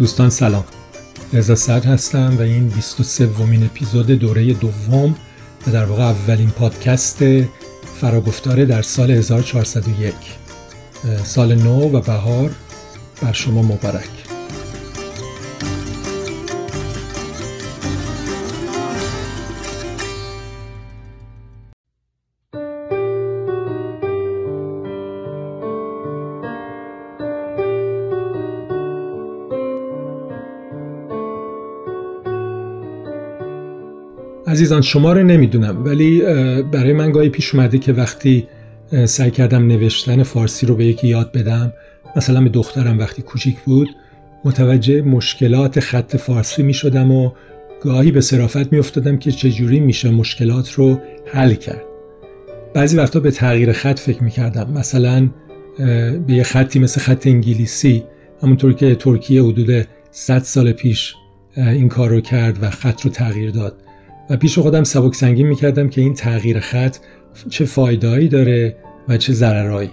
دوستان سلام. رضا سر هستم و این 23 ومین اپیزود دوره دوم و در واقع اولین پادکست فراگفتاره در سال 1401 سال نو و بهار بر شما مبارک. عزیزان شما رو نمی‌دونم ولی برای من گاهی پیش اومده که وقتی سعی کردم نوشتن فارسی رو به یکی یاد بدم مثلا به دخترم وقتی کوچیک بود متوجه مشکلات خط فارسی می شدم و گاهی به صرافت می افتادم که چجوری میشه مشکلات رو حل کرد. بعضی وقتا به تغییر خط فکر می کردم مثلا به یه خطی مثل خط انگلیسی همونطور که ترکیه حدود 100 سال پیش این کار رو کرد و خط رو تغییر داد. و پیش خودم سبک سنگین می‌کردم که این تغییر خط چه فایدهایی داره و چه ضررهایی.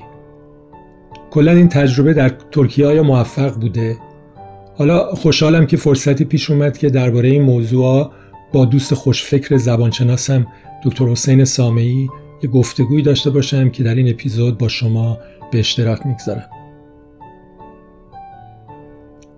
کلا این تجربه در ترکیه های موفق بوده؟ حالا خوشحالم که فرصتی پیش اومد که درباره این موضوع با دوست خوشفکر زبانشناسم دکتر حسین سامعی یه گفتگویی داشته باشم که در این اپیزود با شما به اشتراک می‌گذارم.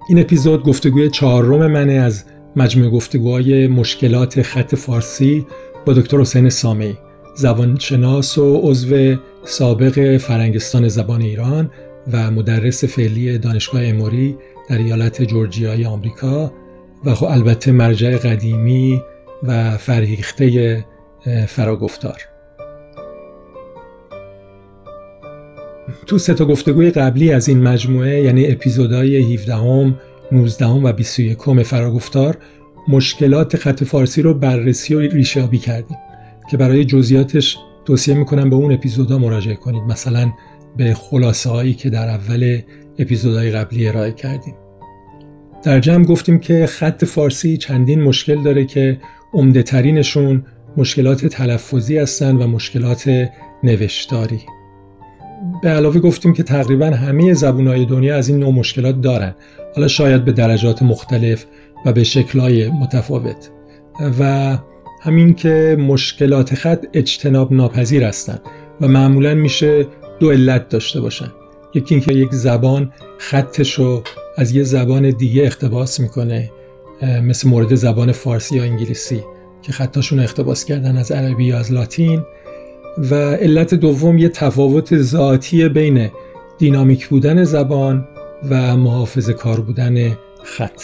این اپیزود گفتگوی چهارم منه از مجموع گفتگوهای مشکلات خط فارسی با دکتر حسین سامی زبانشناس و عضو سابق فرنگستان زبان ایران و مدرس فعلی دانشگاه اموری در ایالت جورجیای آمریکا و خب البته مرجع قدیمی و فرهیخته فراگفتار. تو سه تا گفتگوی قبلی از این مجموعه یعنی اپیزودهای 17 هم 19 و 21 فراگفتار مشکلات خط فارسی رو بررسی و ریشابی کردیم که برای جزئیاتش توصیه می‌کنم به اون اپیزودها مراجعه کنید. مثلا به خلاصه هایی که در اول اپیزودهای قبلی ارائه کردیم. در جمع گفتیم که خط فارسی چندین مشکل داره که عمده ترینشون مشکلات تلفظی هستن و مشکلات نوشتاری. به علاوه گفتیم که تقریبا همه زبونهای دنیا از این نوع مشکلات دارن. حالا شاید به درجات مختلف و به شکلهای متفاوت. و همین که مشکلات خط اجتناب ناپذیر هستند و معمولا میشه دو علت داشته باشن. یکی اینکه یک زبان خطش رو از یه زبان دیگه اختباس می‌کنه مثل مورد زبان فارسی یا انگلیسی که خطاشون اختباس کردن از عربی یا از لاتین. و علت دوم یه تفاوت ذاتی بین دینامیک بودن زبان و محافظ کار بودن خط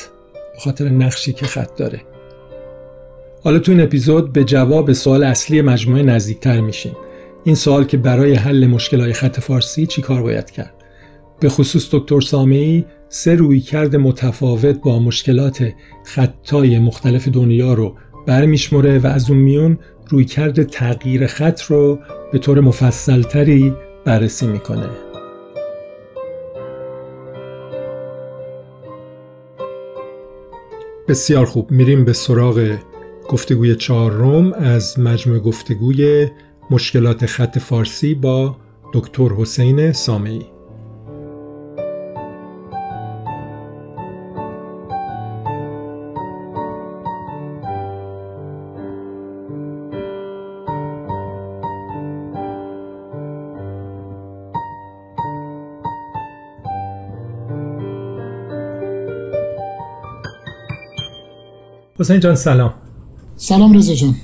به خاطر نقشی که خط داره. حالا تو این اپیزود به جواب سوال اصلی مجموعه نزدیکتر میشیم. این سوال که برای حل مشکلات خط فارسی چی کار باید کرد؟ به خصوص دکتر سامعی سه روی کرد متفاوت با مشکلات خطای مختلف دنیا رو برمیشمره و از اون میون رویکرد تغییر خط رو به طور مفصلتری بررسی می‌کنه. بسیار خوب میریم به سراغ گفتگوی چهارم از مجموع گفتگوی مشکلات خط فارسی با دکتر حسین سامعی حسین جان سلام. سلام رضا جان.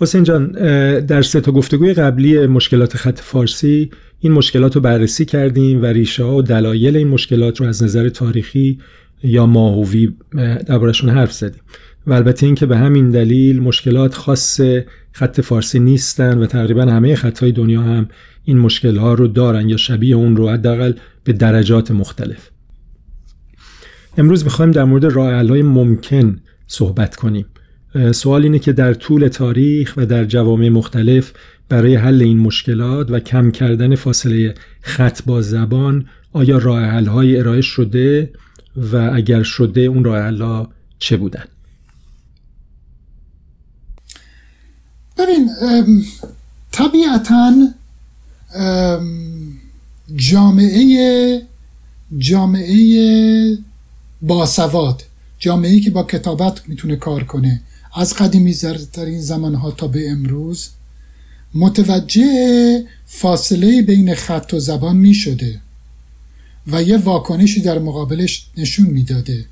حسین جان در سه تا گفتگوی قبلی مشکلات خط فارسی این مشکلات رو بررسی کردیم و ریشه ها و دلایل این مشکلات رو از نظر تاریخی یا ماهوی دربارشون حرف زدیم. و البته اینکه به همین دلیل مشکلات خاص خط فارسی نیستن و تقریبا همه خطهای دنیا هم این مشکل ها رو دارن یا شبیه اون رو حداقل به درجات مختلف. امروز می‌خوایم در مورد راه ممکن صحبت کنیم. سوال اینه که در طول تاریخ و در جوامع مختلف برای حل این مشکلات و کم کردن فاصله خط با زبان آیا راه ارائه شده و اگر شده اون راه چه بودن؟ ببین طبیعتا جامعه جامعه باسواد جامعه که با کتابت می‌تونه کار کنه. از قدیمی این زمان ها تا به امروز متوجه فاصله بین خط و زبان می شده و یه واکنشی در مقابلش نشون می‌داده.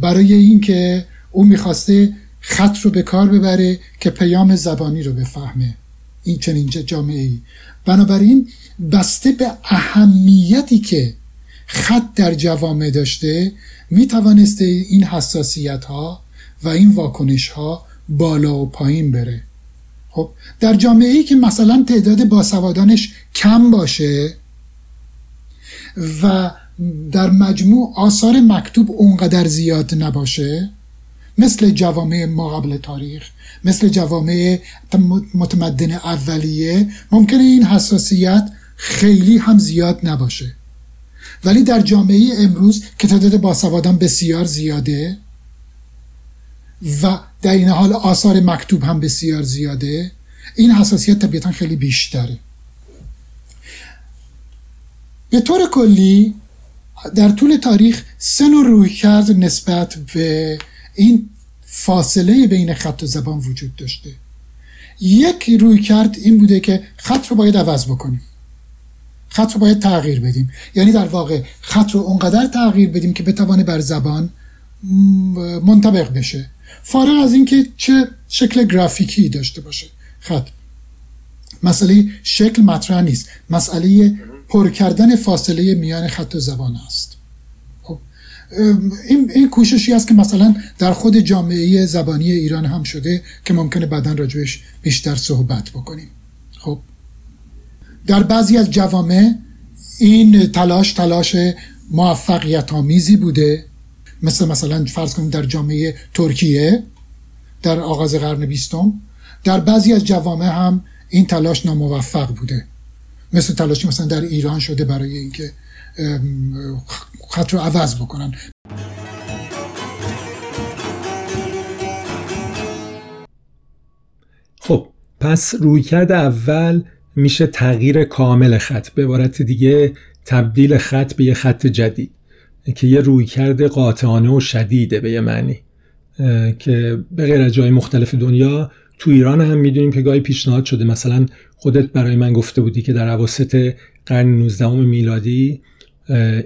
برای اینکه او می‌خواسته خط رو به کار ببره که پیام زبانی رو بفهمه. این چنین جامعه ای بنابراین بسته به اهمیتی که خط در جوامع داشته می توانسته این حساسیت ها و این واکنش ها بالا و پایین بره. خب در جامعه ای که مثلا تعداد باسوادانش کم باشه و در مجموع آثار مکتوب اونقدر زیاد نباشه مثل جوامع ما قبل تاریخ مثل جوامع متمدن اولیه ممکنه این حساسیت خیلی هم زیاد نباشه. ولی در جامعه امروز که تعداد باسوادان بسیار زیاده و در این حال آثار مکتوب هم بسیار زیاده. این حساسیت طبیعتا خیلی بیشتره. به طور کلی در طول تاریخ سه نوع روی کرد نسبت به این فاصله بین خط و زبان وجود داشته. یک روی کرد این بوده که خط رو باید عوض بکنیم. خط رو باید تغییر بدیم. یعنی در واقع خط رو اونقدر تغییر بدیم که بتوانه بر زبان منطبق بشه. فارغ از اینکه چه شکل گرافیکی داشته باشه خط. مسئله شکل مطرح نیست. مسئله پر کردن فاصله میان خط و زبان است. خب این, این کوششی است که مثلا در خود جامعه زبانی ایران هم شده که ممکنه بعدا راجبش بیشتر صحبت بکنیم. خب. در بعضی از جوامع این تلاش تلاش موفقیت آمیزی بوده. مثل مثلا فرض کنیم در جامعه ترکیه در آغاز قرن بیستم در بعضی از جوامع هم این تلاش ناموفق بوده. مثل تلاشی مثلا در ایران شده برای اینکه خط رو عوض بکنن. خب پس رویکرد اول میشه تغییر کامل خط به عبارت دیگه تبدیل خط به یه خط جدید که یه رویکرد قاطعانه و شدیده به یه معنی که به غیر از جای مختلف دنیا تو ایران هم می‌دونیم که گاهی پیشنهاد شده. مثلا خودت برای من گفته بودی که در عواسط قرن 19 میلادی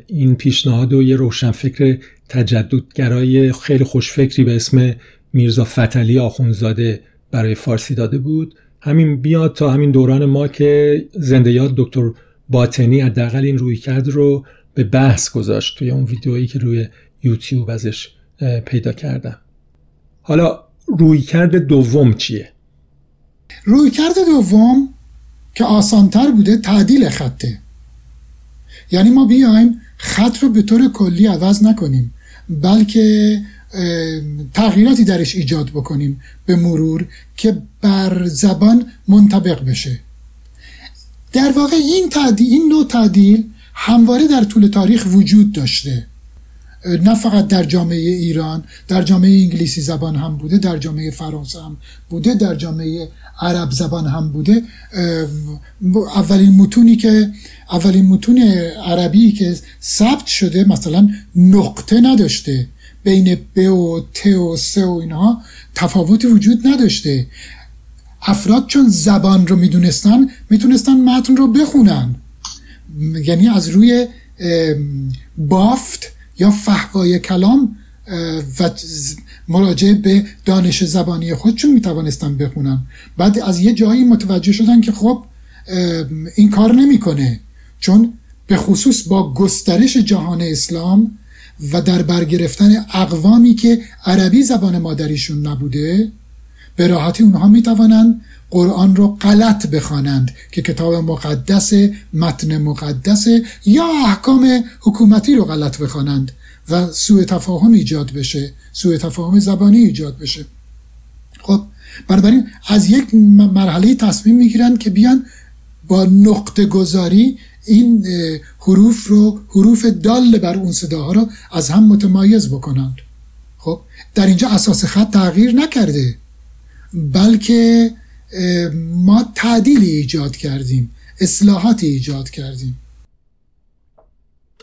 این پیشنهاد و یه روشنفکر تجددگرای خیلی خوشفکری به اسم میرزا فتلی آخونزاده برای فارسی داده بود. همین بیاد تا همین دوران ما که زنده یاد دکتر باطنی حداقل این روی کرد رو به بحث گذاشت توی اون ویدیویی که روی یوتیوب ازش پیدا کردم. حالا رویکرد دوم چیه؟ رویکرد دوم که آسانتر بوده تعدیل خطه. یعنی ما بیایم خط رو به طور کلی عوض نکنیم بلکه تغییراتی درش ایجاد بکنیم به مرور که بر زبان منطبق بشه. در واقع این تعدیل این نوع تعدیل همواره در طول تاریخ وجود داشته. نه فقط در جامعه ایران در جامعه انگلیسی زبان هم بوده در جامعه فرانسه هم بوده در جامعه عرب زبان هم بوده. اولین متونی که اولین متون عربی که ثبت شده مثلا نقطه نداشته. بین ب و ت و س و اینها تفاوتی وجود نداشته. افراد چون زبان رو می‌دونستن می‌تونستن متن رو بخونن. یعنی از روی بافت یا فهوای کلام و مراجعه به دانش زبانی خودشون می‌توانستن بخونن. بعد از یه جایی متوجه شدن که خب این کار نمی‌کنه. چون به خصوص با گسترش جهان اسلام و در برگرفتن اقوامی که عربی زبان مادریشون نبوده به راحتی اونها می‌توانند قرآن رو غلط بخوانند که کتاب مقدس متن مقدس یا احکام حکومتی رو غلط بخوانند و سوء تفاهم ایجاد بشه سوء تفاهم زبانی ایجاد بشه. خب بنابراین از یک مرحله تصمیم می‌گیرند که بیان با نقطه گذاری این حروف رو حروف دال بر اون صداها رو از هم متمایز بکنند. خب در اینجا اساس خط تغییر نکرده. بلکه ما تعدیلی ایجاد کردیم اصلاحاتی ایجاد کردیم.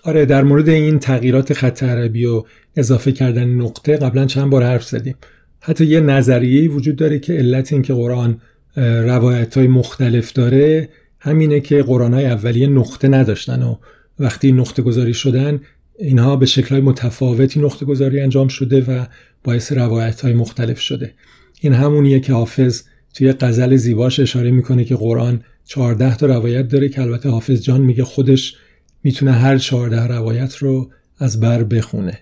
آره در مورد این تغییرات خط عربی و اضافه کردن نقطه قبلا چند بار حرف زدیم. حتی یه نظریه وجود داره که علت این که قرآن روایت های مختلف داره همینه که قرآن های اولیه نقطه نداشتن و وقتی نقطه گذاری شدن اینها به شکل های متفاوتی نقطه گذاری انجام شده و باعث روایت های مختلف شده. این همونیه که حافظ توی غزل زیباش اشاره می‌کنه که قرآن 14 تا روایت داره که البته حافظ جان میگه خودش می‌تونه هر 14 روایت رو از بر بخونه.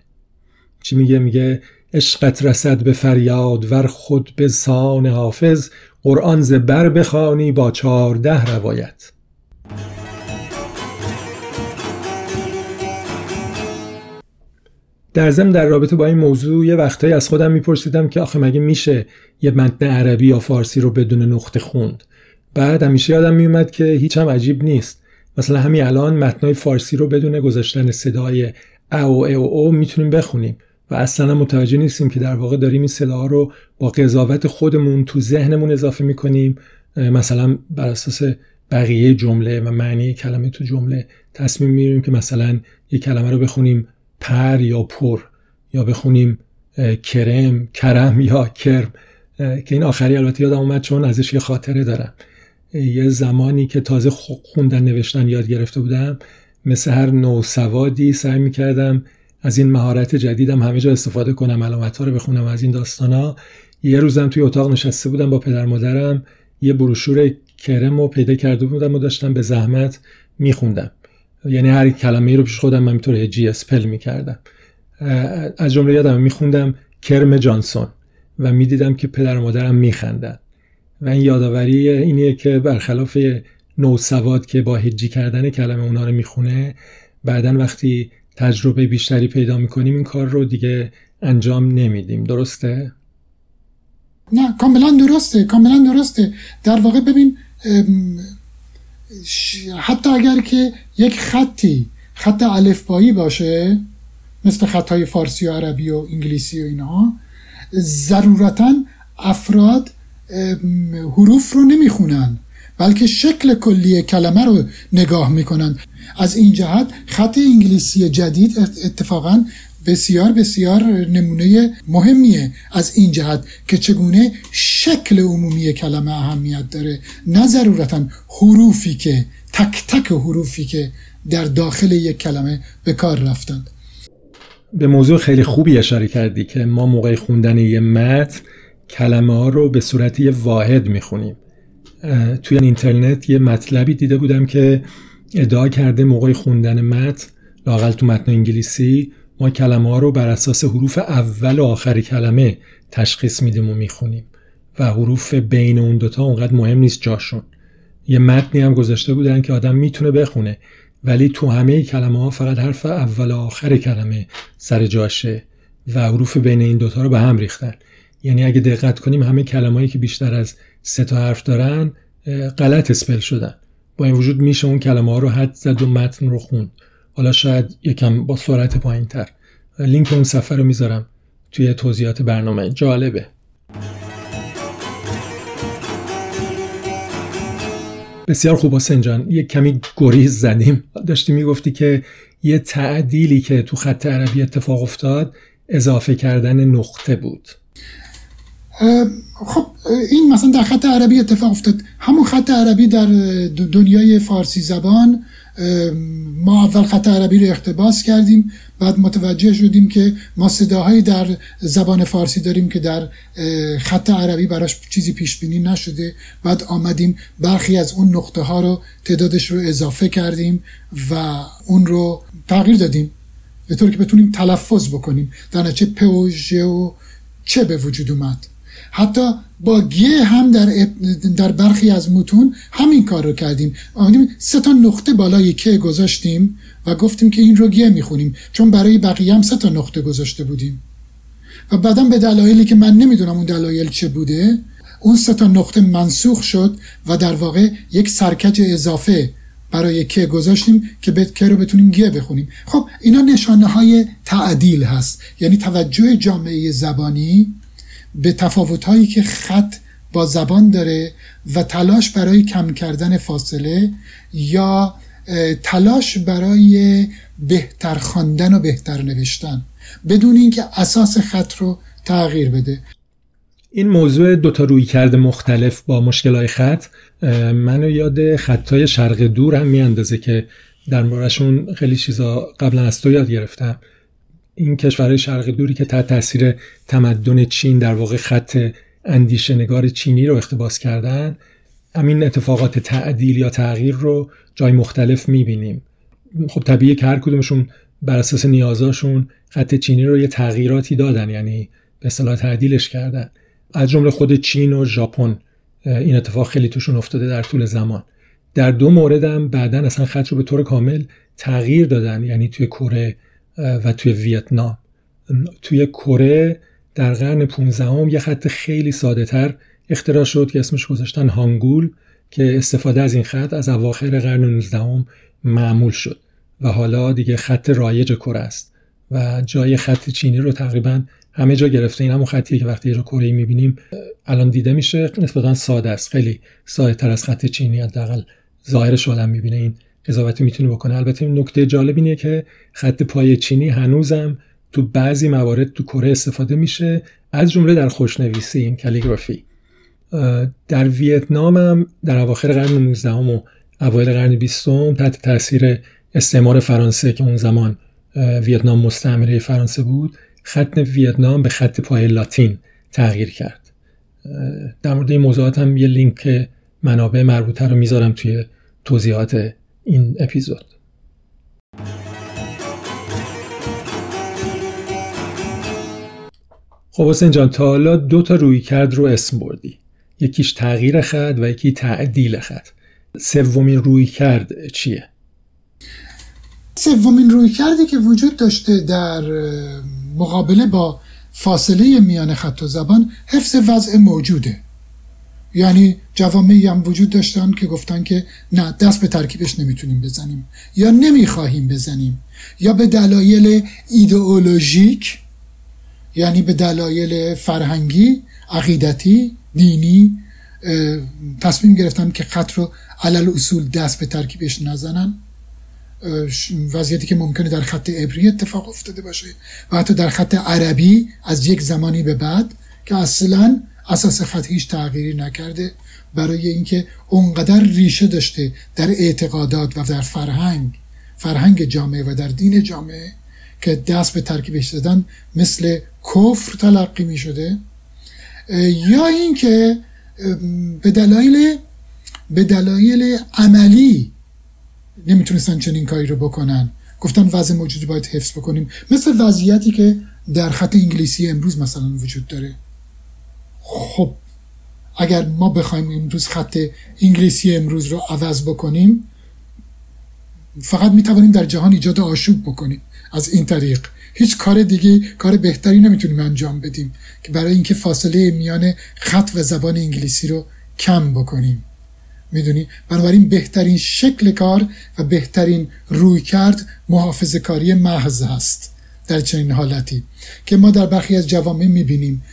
چی میگه؟ میگه عشقت رسد به فریاد ور خود به سان حافظ قرآن ز بر بخوانی با چهارده روایت. در ضمن در رابطه با این موضوع یه وقتایی از خودم میپرسیدم که آخه مگه میشه یه متن عربی یا فارسی رو بدون نقطه خوند؟ بعد همیشه یادم میومد که هیچ هم عجیب نیست. مثلا همین الان متنای فارسی رو بدون گذاشتن صدای او او او می‌تونیم بخونیم. و اصلا متوجه نیستیم که در واقع داریم این صداها رو با قضاوت خودمون تو ذهنمون اضافه می‌کنیم. مثلا بر اساس بقیه جمله و معنی کلمه تو جمله تصمیم می‌گیریم که مثلا یک کلمه رو بخونیم پر یا پر یا بخونیم کرم کرم یا کرم. که این آخری البته یادم اومد چون ازش یه خاطره دارم. یه زمانی که تازه خوندن نوشتن یاد گرفته بودم مثل هر نو سوادی سعی می‌کردم از این مهارت جدیدم همه جا استفاده کنم. علامت ها رو بخونم از این داستان ها یه روزم توی اتاق نشسته بودم با پدر مادرم. یه بروشور کرم رو پیدا کرده بودم و داشتم به زحمت میخوندم. یعنی هر کلمه رو پیش خودم من طور هجی اسپل می‌کردم. از جمله یادم میخوندم کرم جانسون و می‌دیدم که پدر و مادرم میخندن. و این یادآوری اینیه که برخلاف نو سواد که با هجی کردن کلمه اونا رو می‌خونه بعدا وقتی تجربه بیشتری پیدا می‌کنیم این کار رو دیگه انجام نمیدیم. درسته؟ نه کاملا درسته کاملا درسته. در واقع ببین حتی اگر که یک خطی خط الفبایی باشه مثل خطهای فارسی و عربی و انگلیسی و اینها ضرورتا افراد حروف رو نمی‌خونن. بلکه شکل کلی کلمه رو نگاه می‌کنن. از این جهت خط انگلیسی جدید اتفاقا بسیار بسیار نمونه مهمیه. از این جهت که چگونه شکل عمومی کلمه اهمیت داره. نه ضرورتا حروفی که تک تک حروفی که در داخل یک کلمه به کار رفتند. به موضوع خیلی خوبی اشاره کردی که ما موقع خوندن یه متن کلمه ها رو به صورت یه واحد می‌خونیم. توی اینترنت یه مطلبی دیده بودم که ادعا کرده موقع خوندن متن لاقل تو متن انگلیسی ما کلمه ها رو بر اساس حروف اول و آخر کلمه تشخیص میدیم و می‌خونیم و حروف بین اون دوتا اونقدر مهم نیست جاشون. یه متنی هم گذاشته بودن که آدم می‌تونه بخونه ولی تو همه کلمه ها فقط حرف اول و آخر کلمه سر جاشه و حروف بین این دوتا رو به هم ریختن. یعنی اگه دقت کنیم همه کلمه‌ای که بیشتر از سه تا حرف دارن غلط اسپل شدن. با این وجود میشه اون کلمه ها رو حد زد و متن رو خوند. حالا شاید یکم با سرعت پایین تر لینک اون صفحه رو می‌ذارم توی توضیحات برنامه. جالبه. بسیار خوب حسین جان. یه کمی گریز زدیم. داشتی می‌گفتی که یه تعدیلی که تو خط عربی اتفاق افتاد اضافه کردن نقطه بود. خب این مثلا در خط عربی اتفاق افتاد. همون خط عربی در دنیای فارسی زبان ما اول خط عربی رو اقتباس کردیم بعد متوجه شدیم که ما صداهایی در زبان فارسی داریم که در خط عربی براش چیزی پیش بینی نشده. بعد آمدیم برخی از اون نقطه ها رو تعدادش رو اضافه کردیم و اون رو تغییر دادیم. به طور که بتونیم تلفظ بکنیم. در نتیجه و چه به وجود اومد. حتی با گه هم در, در برخی از متون همین کار رو کردیم. آمدیم سه تا نقطه بالای که گذاشتیم و گفتیم که این رو گه می‌خونیم چون برای بقیه هم سه تا نقطه گذاشته بودیم. و بعدا به دلایلی که من نمی‌دونم اون دلایل چه بوده اون سه تا نقطه منسوخ شد و در واقع یک سرکج اضافه برای که گذاشتیم که به که رو بتونیم گه بخونیم. خب اینا نشانه های تعدیل هست. یعنی توجه جامعه زبانی به تفاوتهایی که خط با زبان داره و تلاش برای کم کردن فاصله یا تلاش برای بهتر خواندن و بهتر نوشتن بدون اینکه اساس خط رو تغییر بده. این موضوع دوتا روی کرده مختلف با مشکل خط منو یاد خطای شرق دور هم میاندازه که در موردشون خیلی چیزا قبلا از تو یاد گرفتم. این کشورهای شرق دوری که تحت تاثیر تمدن چین در واقع خط اندیشه نگار چینی رو اقتباس کردن همین اتفاقات تعدیل یا تغییر رو جای مختلف می‌بینیم. خب طبیعیه که هر کدومشون بر اساس نیازاشون خط چینی رو یه تغییراتی دادن یعنی به اصطلاح تعدیلش کردن. از جمله خود چین و ژاپن این اتفاق خیلی توشون افتاده در طول زمان. در دو موردم بعدا اصلا خط رو به طور کامل تغییر دادن یعنی توی کره و توی ویتنام. توی کره در قرن 15 یه خط خیلی ساده تر اختراع شد که اسمش گذاشتن هانگول که استفاده از این خط از اواخر قرن 19 معمول شد. و حالا دیگه خط رایج کره است. و جای خط چینی رو تقریبا همه جا گرفته. این همون خطیه که وقتی یه کره می‌بینیم الان دیده میشه. نسبتا ساده است. خیلی ساده تر از خط چینی حداقل ظاهرش آدم می‌بینه. این قضاوتی می‌تونه بکنه. البته این نکته جالب اینه که خط پای چینی هنوزم تو بعضی موارد تو کره استفاده میشه از جمله در خوشنویسی این کالیگرافی. در ویتنام هم در اواخر قرن 19 و اوایل قرن 20 تحت تاثیر استعمار فرانسه که اون زمان ویتنام مستعمره فرانسه بود خط ویتنام به خط پای لاتین تغییر کرد. در مورد این موضوعات هم یه لینک منابع مربوطه رو می‌ذارم توی توضیحات این اپیزود. خب حسین جان تا حالا دو تا روی کرد رو اسم بردی. یکیش تغییر خط و یکی تعدیل خط. سومین روی کرد چیه؟ سومین روی کردی که وجود داشته در مقابله با فاصله میان خط و زبان حفظ وضع موجوده. یعنی جوامعی هم وجود داشتن که گفتن که نه دست به ترکیبش نمی‌تونیم بزنیم. یا نمی‌خواهیم بزنیم. یا به دلایل ایدئولوژیک یعنی به دلایل فرهنگی عقیدتی دینی تصمیم گرفتن که خط رو علل اصول دست به ترکیبش نزنن. وضعیتی که ممکنه در خط عبری اتفاق افتاده باشه. و حتی در خط عربی از یک زمانی به بعد که اصلا اساس خط هیچ تغییری نکرده برای اینکه اونقدر ریشه داشته در اعتقادات و در فرهنگ فرهنگ جامعه و در دین جامعه که دست به ترکیبش زدن مثل کفر تلقی می شده یا اینکه به دلایل به دلایل عملی نمی‌تونستن چنین کاری رو بکنن. گفتن وضع موجود باید حفظ بکنیم. مثل وضعیتی که در خط انگلیسی امروز مثلا وجود داره. خب اگر ما بخوایم امروز خط انگلیسی امروز رو عوض بکنیم فقط می‌توانیم در جهان ایجاد آشوب بکنیم از این طریق. هیچ کار دیگه کار بهتری نمی‌تونیم انجام بدیم که برای اینکه فاصله میان خط و زبان انگلیسی رو کم بکنیم. می‌دونی؟ بنابراین بهترین شکل کار و بهترین روی کرد محافظ کاری محض هست. در چنین حالتی که ما در برخی از جوامع می‌بینیم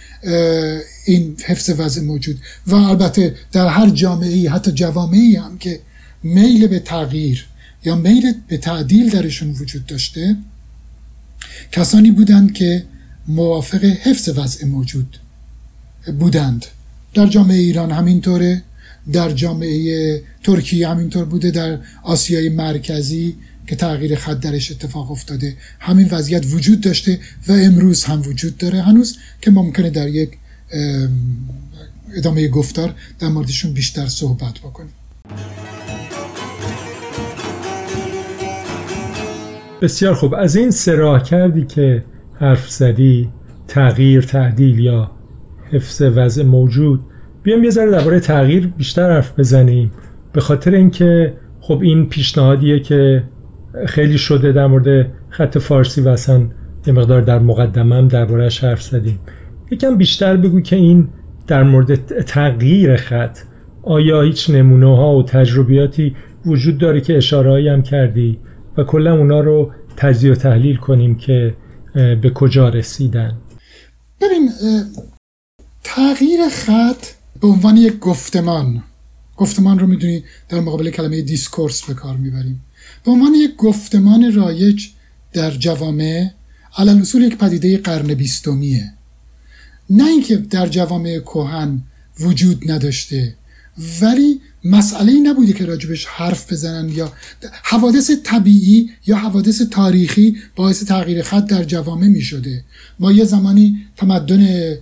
این حفظ وضع موجود و البته در هر جامعه حتی جوامعی هم که میل به تغییر یا میل به تعدیل درشون وجود داشته کسانی بودند که موافق حفظ وضع موجود بودند. در جامعه ایران همینطوره در جامعه ترکیه همینطور بوده در آسیای مرکزی که تغییر خط درش اتفاق افتاده. همین وضعیت وجود داشته و امروز هم وجود داره. هنوز که ممکنه در یک ادامه گفتار در موردشون بیشتر صحبت بکنیم. بسیار خوب. از این سراح کردی که حرف زدی تغییر تعدیل یا حفظ وضع موجود. بیام یه ذره درباره تغییر بیشتر حرف بزنیم. به خاطر اینکه خب این پیشنهادیه که خیلی شده در مورد خط فارسی و اصلا یه مقدار در مقدمم دربارهش حرف زدیم. یکم بیشتر بگو که این در مورد تغییر خط آیا هیچ نمونه ها و تجربیاتی وجود داره که اشاره هم کردی و کلا اونا رو تجزیه و تحلیل کنیم که به کجا رسیدن؟ ببین تغییر خط به عنوان یک گفتمان گفتمان رو می‌دونی در مقابل کلمه دیسکورس به کار می‌بریم. به عنوان یک گفتمان رایج در جوامع علل اصول یک پدیده قرن بیستمیه. نه اینکه در جوامع کهن وجود نداشته ولی مسئله نبوده که راجبش حرف بزنن یا حوادث طبیعی یا حوادث تاریخی باعث تغییر خط در جوامع می شده ما یه زمانی تمدن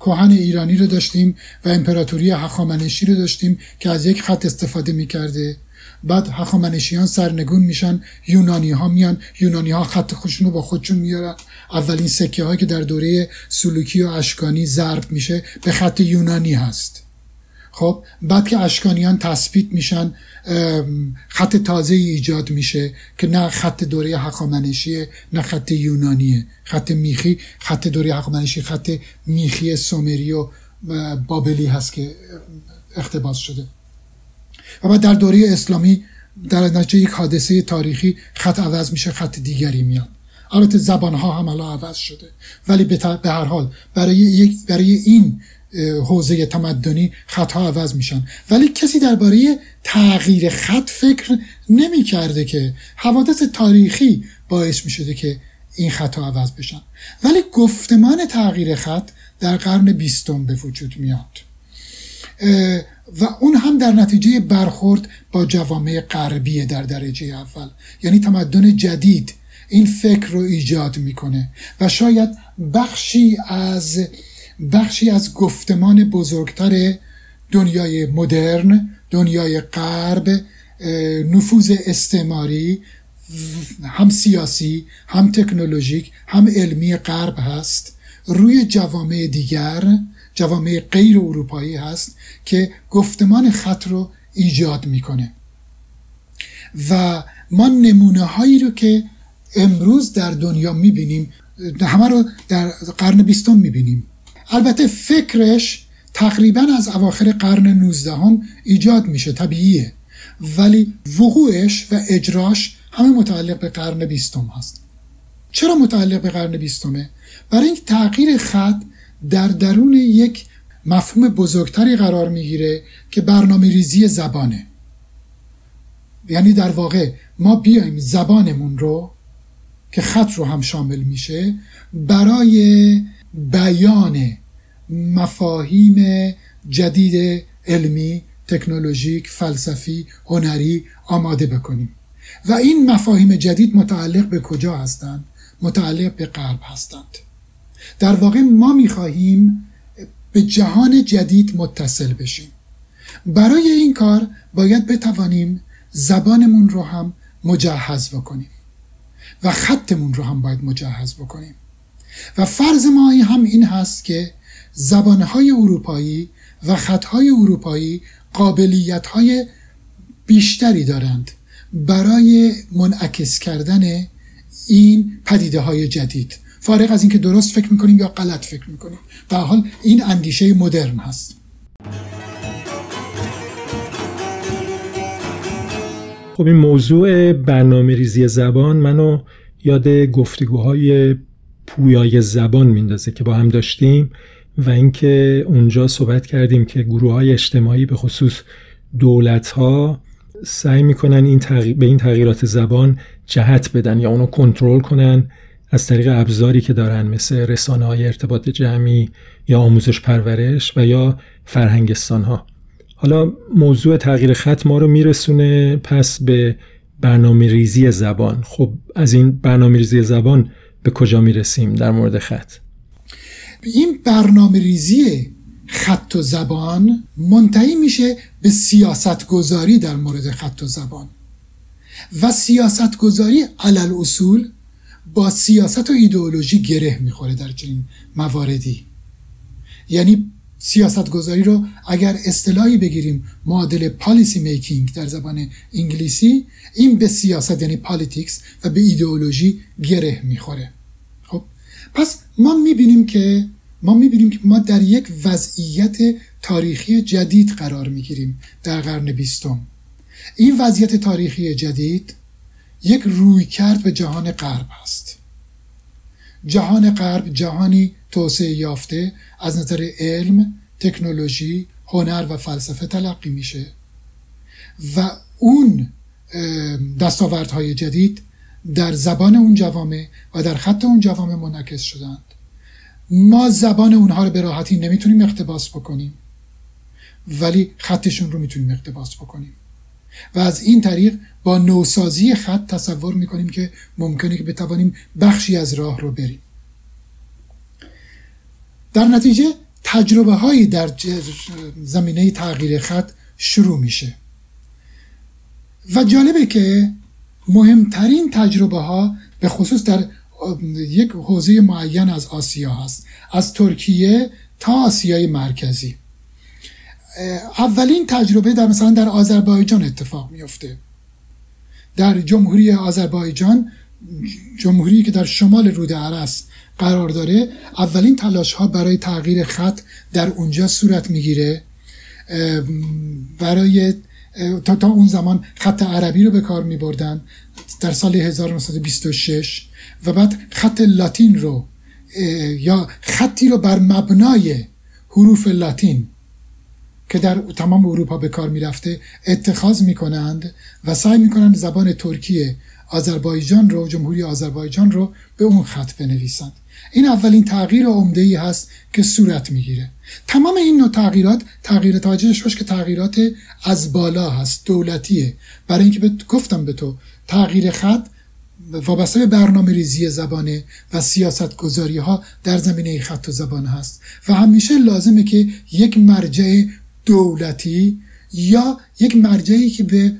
کهن ایرانی رو داشتیم و امپراتوری هخامنشی رو داشتیم که از یک خط استفاده می کرده بعد هخامنشیان سرنگون میشن یونانی ها میان یونانی ها خط خوشون رو با خودشون میارن. اولین سکه هایی که در دوره سلوکی و اشکانی ضرب میشه به خط یونانی هست. خب بعد که اشکانیان تثبیت میشن خط تازه ایجاد میشه که نه خط دوره حقامنشیه نه خط یونانیه خط میخی خط دوره حقامنشی خط میخی سومری و بابلی هست که اختباس شده. و بعد در دوره اسلامی در نتیجه یک حادثه تاریخی خط عوض میشه خط دیگری میاد. البته زبان ها هم الان عوض شده. ولی به هر حال برای, برای این حوزه تمدنی خطها عوض میشن. ولی کسی درباره تغییر خط فکر نمی کرده که حوادث تاریخی باعث می شده که این خطها عوض بشن. ولی گفتمان تغییر خط در قرن بیستم به وجود میاد. و اون هم در نتیجه برخورد با جوامع غربی در درجه اول. یعنی تمدن جدید این فکر رو ایجاد می‌کنه و شاید بخشی از بخشی از گفتمان بزرگتر دنیای مدرن دنیای غرب نفوذ استعماری هم سیاسی هم تکنولوژیک هم علمی غرب هست. روی جوامع دیگر جوامع غیر اروپایی هست که گفتمان خط رو ایجاد می‌کنه. و ما نمونه هایی رو که امروز در دنیا می‌بینیم همه رو در قرن بیستم می‌بینیم. البته فکرش تقریبا از اواخر قرن 19 هم ایجاد میشه طبیعیه. ولی وقوعش و اجراش همه متعلق به قرن بیستم هست. چرا متعلق به قرن بیستمه؟ برای اینکه تغییر خط در درون یک مفهوم بزرگتری قرار می‌گیره که برنامه ریزی زبانه. یعنی در واقع ما بیایم زبانمون رو که خط رو هم شامل میشه برای بیان مفاهیم جدید علمی تکنولوژیک فلسفی هنری آماده بکنیم. و این مفاهیم جدید متعلق به کجا هستند؟ متعلق به غرب هستند. در واقع ما می‌خواهیم به جهان جدید متصل بشیم. برای این کار باید بتوانیم زبانمون رو هم مجهز بکنیم و خطمون رو هم باید مجهز بکنیم. و فرض ما هم این هست که زبانهای اروپایی و خطهای اروپایی قابلیتهای بیشتری دارند برای منعکس کردن این پدیده های جدید. فارغ از اینکه درست فکر می‌کنیم یا غلط فکر می‌کنیم. به حال این اندیشه مدرن هست. خب این موضوع برنامه ریزی زبان منو یاد گفتگوهای پویای زبان میندازه که با هم داشتیم و اینکه اونجا صحبت کردیم که گروه های اجتماعی به خصوص دولت ها سعی می‌کنن این به این تغییرات زبان جهت بدن یا اونو کنترل کنن. از طریق ابزاری که دارن مثل رسانه های ارتباط جمعی یا آموزش پرورش و یا فرهنگستان ها حالا موضوع تغییر خط ما رو میرسونه پس به برنامه ریزی زبان. خب از این برنامه ریزی زبان به کجا می‌رسیم در مورد خط؟ این برنامه ریزی خط و زبان منتهی میشه به سیاست گذاری در مورد خط و زبان. و سیاست گذاری علی‌الاصول با سیاست و ایدئولوژی گره می‌خوره در چنین مواردی. یعنی سیاست گذاری رو اگر اصطلاحی بگیریم معادل policy making در زبان انگلیسی این به سیاست یعنی politics و به ایدئولوژی گره می‌خوره. خب پس ما می‌بینیم که ما می‌بینیم که ما در یک وضعیت تاریخی جدید قرار می‌گیریم در قرن بیستم. این وضعیت تاریخی جدید یک روی کرد به جهان غرب است. جهان غرب جهانی توسعه یافته از نظر علم، تکنولوژی، هنر و فلسفه تلقی میشه. و اون دستاوردهای جدید در زبان اون جوامع و در خط اون جوامع منعکس شدند. ما زبان اونها رو به راحتی نمی‌تونیم اقتباس بکنیم ولی خطشون رو می‌تونیم اقتباس بکنیم. و از این طریق با نوسازی خط تصور می‌کنیم که ممکنه که بتوانیم بخشی از راه رو بریم. در نتیجه تجربه هایی در زمینه تغییر خط شروع میشه. و جالبه که مهمترین تجربه ها به خصوص در یک حوزه معین از آسیا هست. از ترکیه تا آسیای مرکزی. اولین تجربه در مثلا در آذربایجان اتفاق میفته در جمهوری آذربایجان جمهوری که در شمال رود عرس قرار داره اولین تلاش ها برای تغییر خط در اونجا صورت می‌گیره. برای تا, تا اون زمان خط عربی رو به کار می بردن در سال 1926 و بعد خط لاتین رو یا خطی رو بر مبنای حروف لاتین که در تمام اروپا به کار می‌رفته اتخاذ می‌کنند و سعی می‌کنند زبان ترکیه آذربایجان رو جمهوری آذربایجان رو به اون خط بنویسند. این اولین تغییر عمده ای هست که صورت می‌گیره. تمام این نوع تغییرات تغییر باش که تغییرات از بالا هست دولتیه برای اینکه گفتم به تو تغییر خط وابسته به برنامه ریزی زبانه و سیاست گذاری ها در زمینه خط و زبان هست. و همیشه لازمه که یک مرجع دولتی یا یک مرجعی که به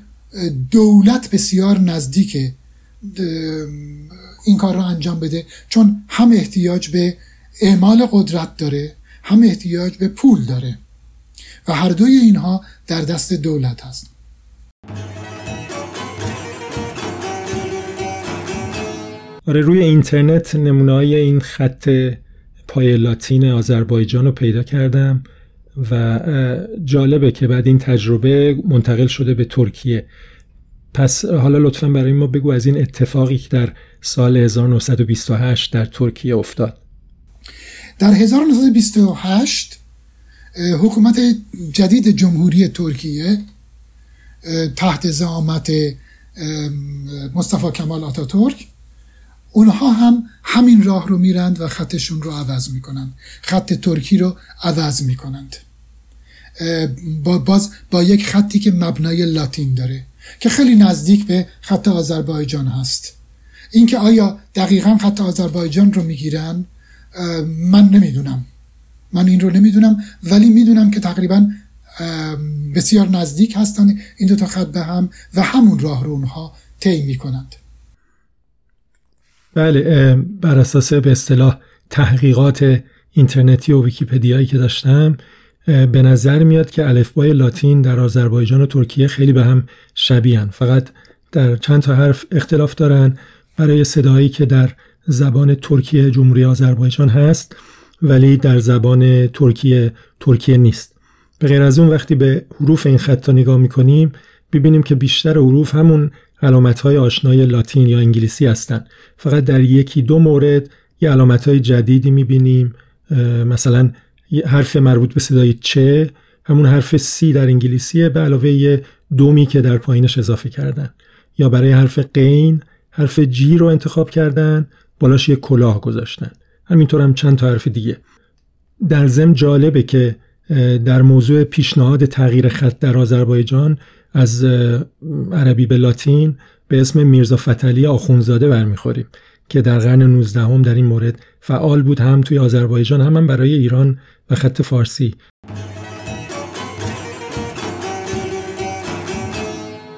دولت بسیار نزدیکه این کار رو انجام بده. چون هم احتیاج به اعمال قدرت داره هم احتیاج به پول داره و هر دوی اینها در دست دولت هست. آره روی اینترنت نمونه این خط پای لاتین آذربایجان رو پیدا کردم. و جالبه که بعد این تجربه منتقل شده به ترکیه. پس حالا لطفا برای ما بگو از این اتفاقی که در سال 1928 در ترکیه افتاد. در 1928 حکومت جدید جمهوری ترکیه تحت زعامت مصطفی کمال آتاتورک اونها هم همین راه رو میرند و خطشون رو عوض می‌کنند. خط ترکی رو عوض می‌کنند. با باز با یک خطی که مبنای لاتین داره که خیلی نزدیک به خط آذربایجان هست. اینکه آیا دقیقا خط آذربایجان رو می‌گیرن من نمی‌دونم. من این رو نمی‌دونم ولی می‌دونم که تقریبا بسیار نزدیک هستن این دو تا خط به هم و همون راه رو اونها طی می‌کنند. بله بر اساس به اصطلاح تحقیقات اینترنتی و ویکیپدیایی که داشتم به نظر میاد که الفبای لاتین در آذربایجان و ترکیه خیلی به هم شبیهن فقط در چند تا حرف اختلاف دارن. برای صدایی که در زبان ترکیه جمهوری آذربایجان هست ولی در زبان ترکیه ترکیه نیست. به غیر از اون وقتی به حروف این خط نگاه می‌کنیم ببینیم که بیشتر حروف همون علامت های آشنای لاتین یا انگلیسی هستند. فقط در یکی دو مورد یه علامت های جدیدی می‌بینیم. مثلا حرف مربوط به صدای چه همون حرف سی در انگلیسیه به علاوه یه دومی که در پایینش اضافه کردن. یا برای حرف قین حرف جی رو انتخاب کردن بالاش یه کلاه گذاشتن. همینطور هم چند تا حرف دیگه. در ضمن جالبه که در موضوع پیشنهاد تغییر خط در آذربایجان از عربی به لاتین به اسم میرزا فتلی آخونزاده برمیخوریم که در قرن 19 هم در این مورد فعال بود هم توی آذربایجان هم, هم برای ایران و خط فارسی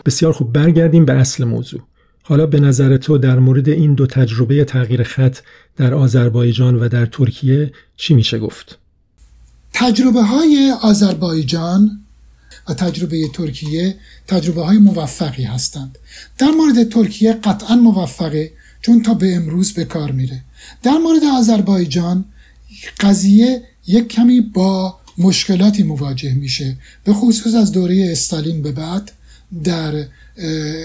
بسیار خوب برگردیم به اصل موضوع حالا به نظر تو در مورد این دو تجربه تغییر خط در آذربایجان و در ترکیه چی میشه گفت؟ تجربه های آذربایجان و تجربه ترکیه تجربه های موفقی هستند. در مورد ترکیه قطعا موفقه چون تا به امروز به کار میره. در مورد آذربایجان قضیه یک کمی با مشکلاتی مواجه میشه به خصوص از دوره استالین به بعد در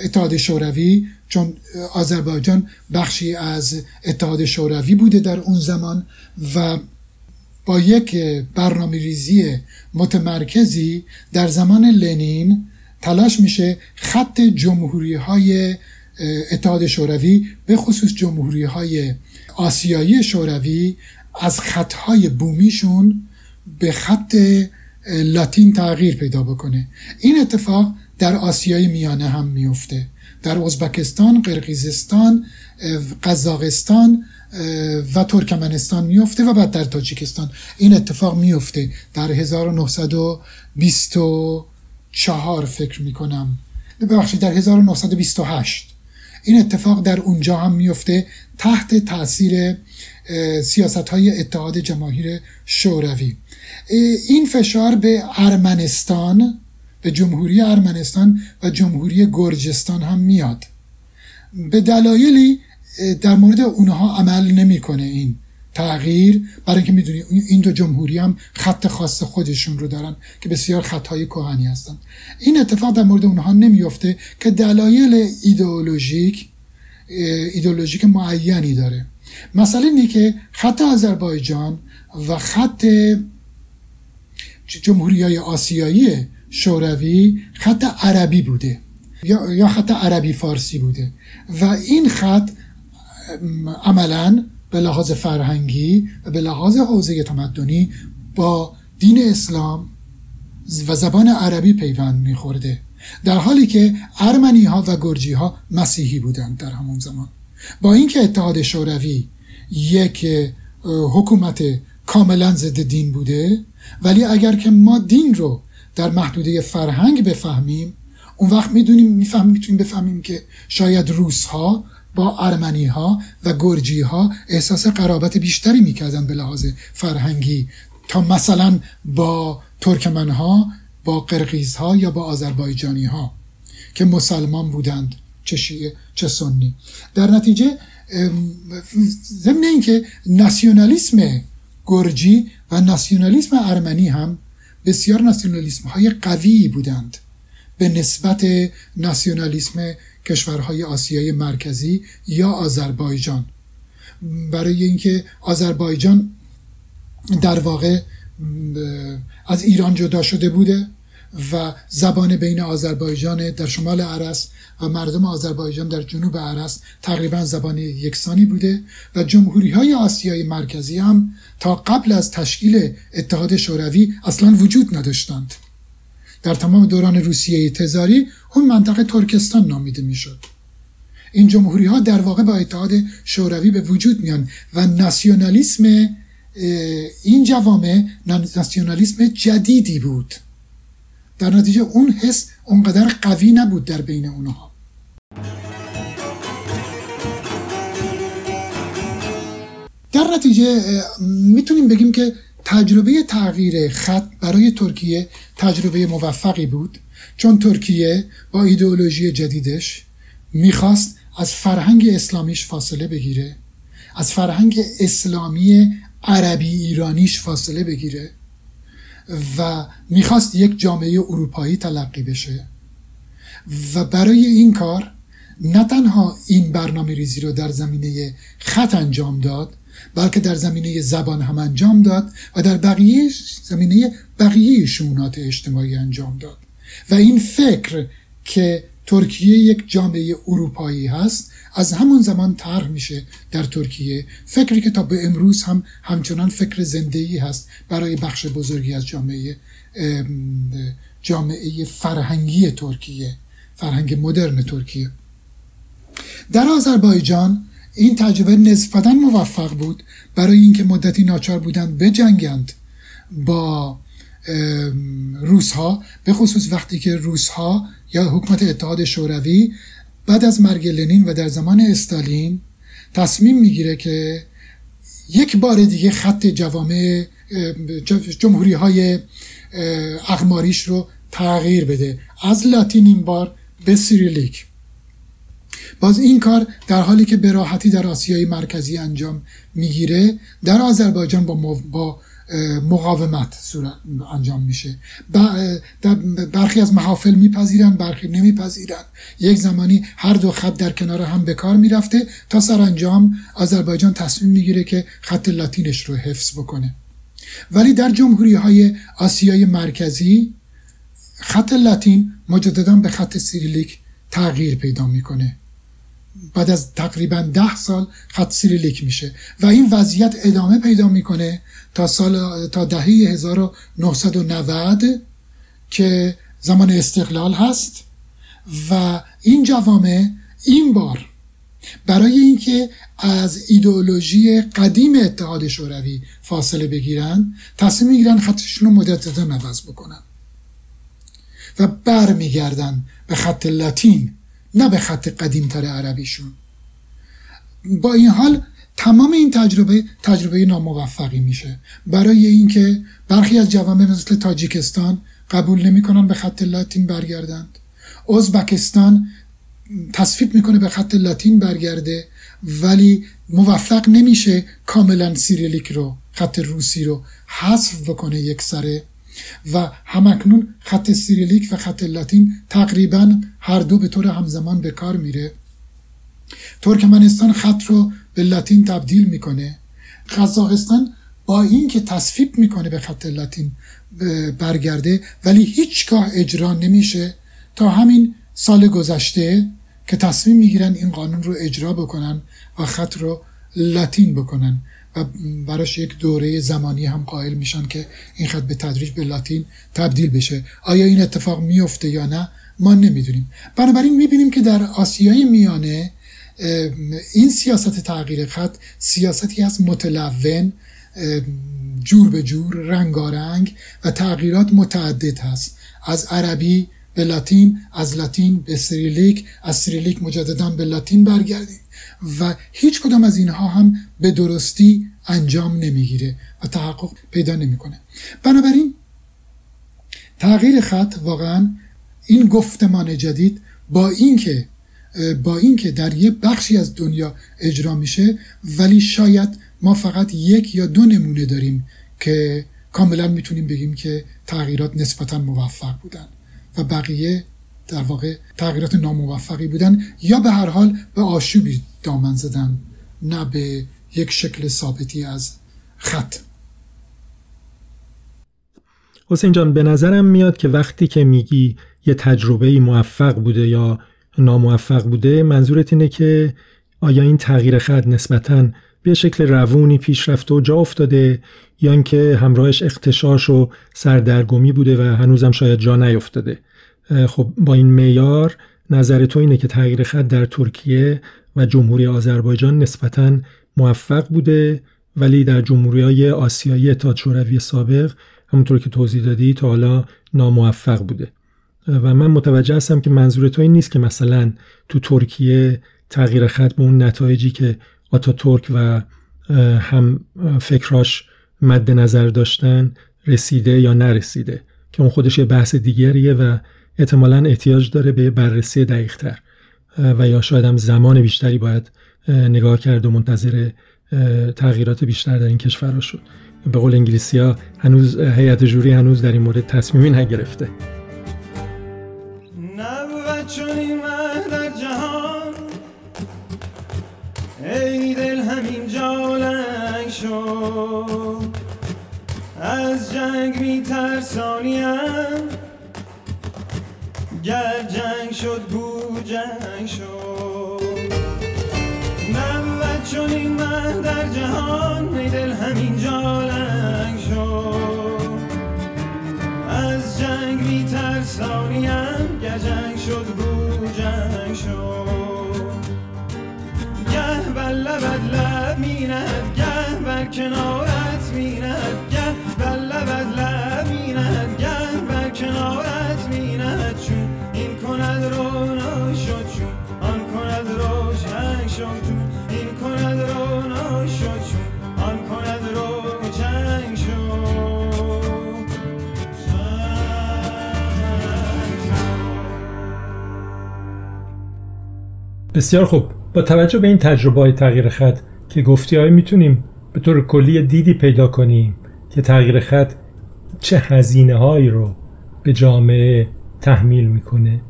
اتحاد شوروی چون آذربایجان بخشی از اتحاد شوروی بوده در اون زمان و با یک برنامه ریزی متمرکزی در زمان لنین تلاش میشه خط جمهوری های اتحاد شوروی به خصوص جمهوری های آسیایی شوروی از خطهای بومیشون به خط لاتین تغییر پیدا بکنه. این اتفاق در آسیای میانه هم میفته. در ازبکستان، قرقیزستان، قزاقستان و ترکمنستان میفته و بعد در تاجیکستان. این اتفاق میفته. در 1924 فکر می‌کنم. ببخشید در 1928 این اتفاق در اونجا هم میفته تحت تاثیر سیاست های اتحاد جماهیر شوروی. این فشار به ارمنستان به جمهوری ارمنستان و جمهوری گرجستان هم میاد. به دلایلی در مورد اونها عمل نمی‌کنه این تغییر. برای اینکه می‌دونی این دو جمهوری هم خط خاص خودشون رو دارن که بسیار خطهای کهنی هستن. این اتفاق در مورد اونها نمیفته که دلایل ایدئولوژیک ایدئولوژیک معینی داره. مثلا اینه که خط آذربایجان و خط جمهوری های آسیایی شوروی خط عربی بوده یا, یا خط عربی فارسی بوده و این خط عملا به لحاظ فرهنگی و به لحاظ حوزه تمدنی با دین اسلام و زبان عربی پیوند میخورده. در حالی که ارمنی ها و گرجی ها مسیحی بودند در همون زمان. با اینکه اتحاد شوروی یک حکومت کاملا ضد دین بوده ولی اگر که ما دین رو در محدوده فرهنگ بفهمیم اون وقت می‌دونیم می‌فهمیم می‌تونیم بفهمیم که شاید روس ها با ارمنی ها و گرجی ها احساس قرابت بیشتری می‌کردن به لحاظ فرهنگی. تا مثلا با ترکمن ها با قرقیز ها یا با آذربایجانی ها که مسلمان بودند چه شیعه چه سنی. در نتیجه ضمن اینکه ناسیونالیسم گرجی و ناسیونالیسم ارمنی هم بسیار ناسیونالیسم های قوی بودند. به نسبت ناسیونالیسم کشورهای آسیای مرکزی یا آذربایجان. برای اینکه آذربایجان در واقع از ایران جدا شده بوده و زبان بین آذربایجان در شمال عرس و مردم آذربایجان در جنوب عرس تقریبا زبان یکسانی بوده و جمهوری های آسیای مرکزی هم تا قبل از تشکیل اتحاد شوروی اصلا وجود نداشتند. در تمام دوران روسیه تزاری اون منطقه ترکستان نامیده می‌شد. این جمهوری ها در واقع با اتحاد شوروی به وجود میان و ناسیونالیسم این جوامع ناسیونالیسم جدیدی بود. در نتیجه اون حس اونقدر قوی نبود در بین اونها. در نتیجه می‌تونیم بگیم که تجربه تغییر خط برای ترکیه تجربه موفقی بود چون ترکیه با ایدئولوژی جدیدش می‌خواست از فرهنگ اسلامیش فاصله بگیره از فرهنگ اسلامی عربی ایرانیش فاصله بگیره و می‌خواست یک جامعه اروپایی تلقی بشه. و برای این کار نه تنها این برنامه ریزی رو در زمینه خط انجام داد بلکه در زمینه زبان هم انجام داد و در بقیه زمینه بقیه شونات اجتماعی انجام داد. و این فکر که ترکیه یک جامعه اروپایی هست از همون زمان طرح میشه در ترکیه. فکری که تا به امروز هم همچنان فکر زنده هست برای بخش بزرگی از جامعه جامعه فرهنگی ترکیه فرهنگ مدرن ترکیه. در آذربایجان این تجربه نسبتا موفق بود برای اینکه مدتی ناچار بودند بجنگند با روس ها به خصوص وقتی که روس ها یا حکومت اتحاد شوروی بعد از مرگ لنین و در زمان استالین تصمیم می‌گیره که یک بار دیگه خط جوامع جمهوری های اغماریش رو تغییر بده. از لاتین این بار به سیریلیک. باز این کار در حالی که به راحتی در آسیای مرکزی انجام می‌گیره در آذربایجان با, با مقاومت انجام میشه. برخی از محافل میپذیرن برخی نمیپذیرن. یک زمانی هر دو خط در کنار هم به کار می‌رفته تا سرانجام آذربایجان تصمیم می‌گیره که خط لاتینش رو حفظ بکنه. ولی در جمهوری های آسیای مرکزی خط لاتین مجددا به خط سیریلیک تغییر پیدا می‌کنه. بعد از تقریبا ده سال خط سیریلیک میشه و این وضعیت ادامه پیدا می‌کنه تا سال تا دهه 1990 که زمان استقلال هست و این جوامع این بار برای اینکه از ایدئولوژی قدیم اتحاد شوروی فاصله بگیرن تصمیم می‌گیرن خطشون رو مدت عوض بکنن و برمیگردن به خط لاتین. نه به خط قدیمتر عربیشون. با این حال تمام این تجربه تجربه ناموفقی میشه. برای اینکه برخی از جوامع مثل تاجیکستان قبول نمی‌کنن به خط لاتین برگردند. ازبکستان تصویب می‌کنه به خط لاتین برگرده ولی موفق نمیشه کاملا سیریلیک رو خط روسی رو حذف بکنه یک سره و هم‌اکنون خط سیریلیک و خط لاتین تقریبا هر دو به طور همزمان به کار میره. ترکمنستان خط رو به لاتین تبدیل می‌کنه. قزاقستان با اینکه تصویب می‌کنه به خط لاتین برگرده ولی هیچگاه اجرا نمیشه. تا همین سال گذشته که تصمیم می‌گیرن این قانون رو اجرا بکنن و خط رو لاتین بکنن. براش یک دوره زمانی هم قائل میشن که این خط به تدریج به لاتین تبدیل بشه. آیا این اتفاق میفته یا نه؟ ما نمی‌دونیم. بنابراین می‌بینیم که در آسیای میانه این سیاست تغییر خط سیاستی از متلون جور به جور رنگارنگ و تغییرات متعدد هست. از عربی به لاتین از لاتین به سریلیک از سریلیک مجددا به لاتین برگردیم. و هیچ کدام از اینها هم به درستی انجام نمی‌گیره و تحقق پیدا نمی‌کنه. بنابراین تغییر خط واقعا این گفتمان جدید با اینکه با اینکه در یه بخشی از دنیا اجرا میشه ولی شاید ما فقط یک یا دو نمونه داریم که کاملا می‌تونیم بگیم که تغییرات نسبتا موفق بودن و بقیه در واقع تغییرات ناموفقی بودن یا به هر حال به آشوبی دامن زدن نه به یک شکل ثابتی از خط. حسین جان به نظرم میاد که وقتی که میگی یه تجربه موفق بوده یا ناموفق بوده منظورت اینه که آیا این تغییر خط نسبتا به شکل روونی پیش رفته و جا افتاده یا اینکه همراهش اختشاش و سردرگمی بوده و هنوزم شاید جا نیفتاده؟ خب با این میار نظر تو اینه که تغییر خط در ترکیه و جمهوری آذربایجان نسبتا موفق بوده ولی در جمهوری های آسیایی تا شوروی سابق همونطور که توضیح دادی تا حالا ناموفق بوده. و من متوجه هستم که منظور تو این نیست که مثلا تو ترکیه تغییر خط به اون نتایجی که آتا ترک و هم فکراش مد نظر داشتن رسیده یا نرسیده که اون خودش یه بحث دیگریه و احتمالا احتیاج داره به بررسی دقیقتر و یا شاید هم زمان بیشتری باید نگاه کرد و منتظر تغییرات بیشتر در این کشورها شد. به قول انگلیسی ها هنوز هیئت جوری هنوز در این مورد تصمیمی نگرفته. شد گو جنگ شد. نبود چون این من در جهان می دل همین جالنگ شد. از جنگ می ترسانیم گر جنگ شد گو جنگ شد. گه بر لبت لب میند گه بر کنارت بسیار خوب. با توجه به این تجربه های تغییر خط که گفتی های می‌تونیم به طور کلی دیدی پیدا کنیم که تغییر خط چه هزینه هایی رو به جامعه تحمیل می‌کنه؟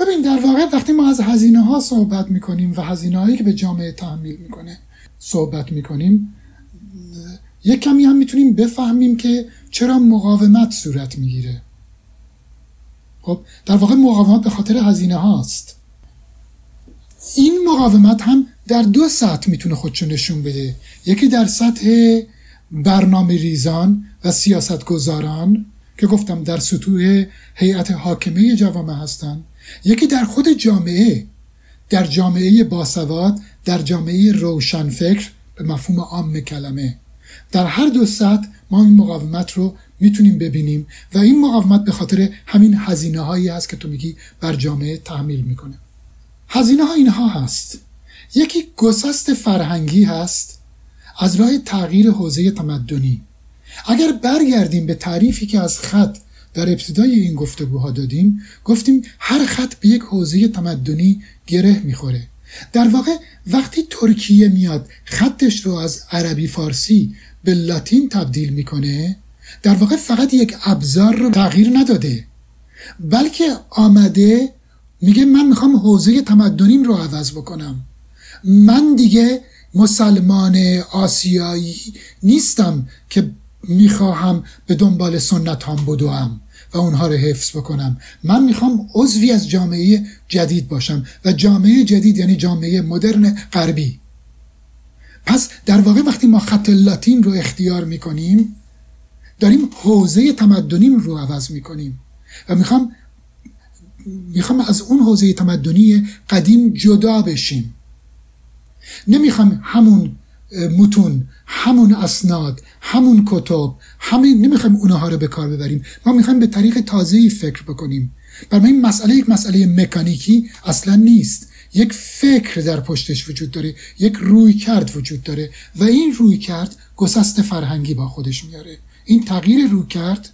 ببین در واقع وقتی ما از هزینه ها صحبت می‌کنیم و هزینه هایی که به جامعه تحمیل می‌کنه صحبت می‌کنیم یک کمی هم می‌تونیم بفهمیم که چرا مقاومت صورت می‌گیره. خب در واقع مقاومت به خاطر هزینه هاست. این مقاومت هم در دو سطح می‌تونه خودشو نشون بده. یکی در سطح برنامه ریزان و سیاست گذاران که گفتم در سطوح هیئت حاکمه جوامع هستند یکی در خود جامعه در جامعه باسواد در جامعه روشنفکر به مفهوم عام کلمه. در هر دو سطح ما این مقاومت رو می‌تونیم ببینیم و این مقاومت به خاطر همین هزینه هایی هست که تو میگی بر جامعه تحمیل می‌کنه. هزینه ها اینها هست. یکی گسست فرهنگی هست از راه تغییر حوزه تمدنی. اگر برگردیم به تعریفی که از خط در ابتدای این گفتگوها دادیم گفتیم هر خط به یک حوزه تمدنی گره می‌خوره. در واقع وقتی ترکیه میاد خطش رو از عربی فارسی به لاتین تبدیل می‌کنه در واقع فقط یک ابزار رو تغییر نداده بلکه آمده میگه من می‌خوام حوزه تمدنیم رو عوض بکنم. من دیگه مسلمان آسیایی نیستم که می‌خواهم به دنبال سنت هم بدوم و اونها رو حفظ بکنم. من می‌خوام عضوی از جامعه جدید باشم و جامعه جدید یعنی جامعه مدرن غربی. پس در واقع وقتی ما خط لاتین رو اختیار می‌کنیم داریم حوزه تمدنیم رو عوض می‌کنیم. و می‌خوام می‌خوام از اون حوزه تمدنی قدیم جدا بشیم. نمی‌خوام همون متون همون اسناد همون کتب همین نمی‌خوایم اونها رو به کار ببریم. ما می‌خوایم به طریق تازه‌ای فکر بکنیم. برای این مسئله یک مسئله مکانیکی اصلا نیست. یک فکر در پشتش وجود داره یک روی کرد وجود داره و این روی کرد گسست فرهنگی با خودش میاره. این تغییر روی کرد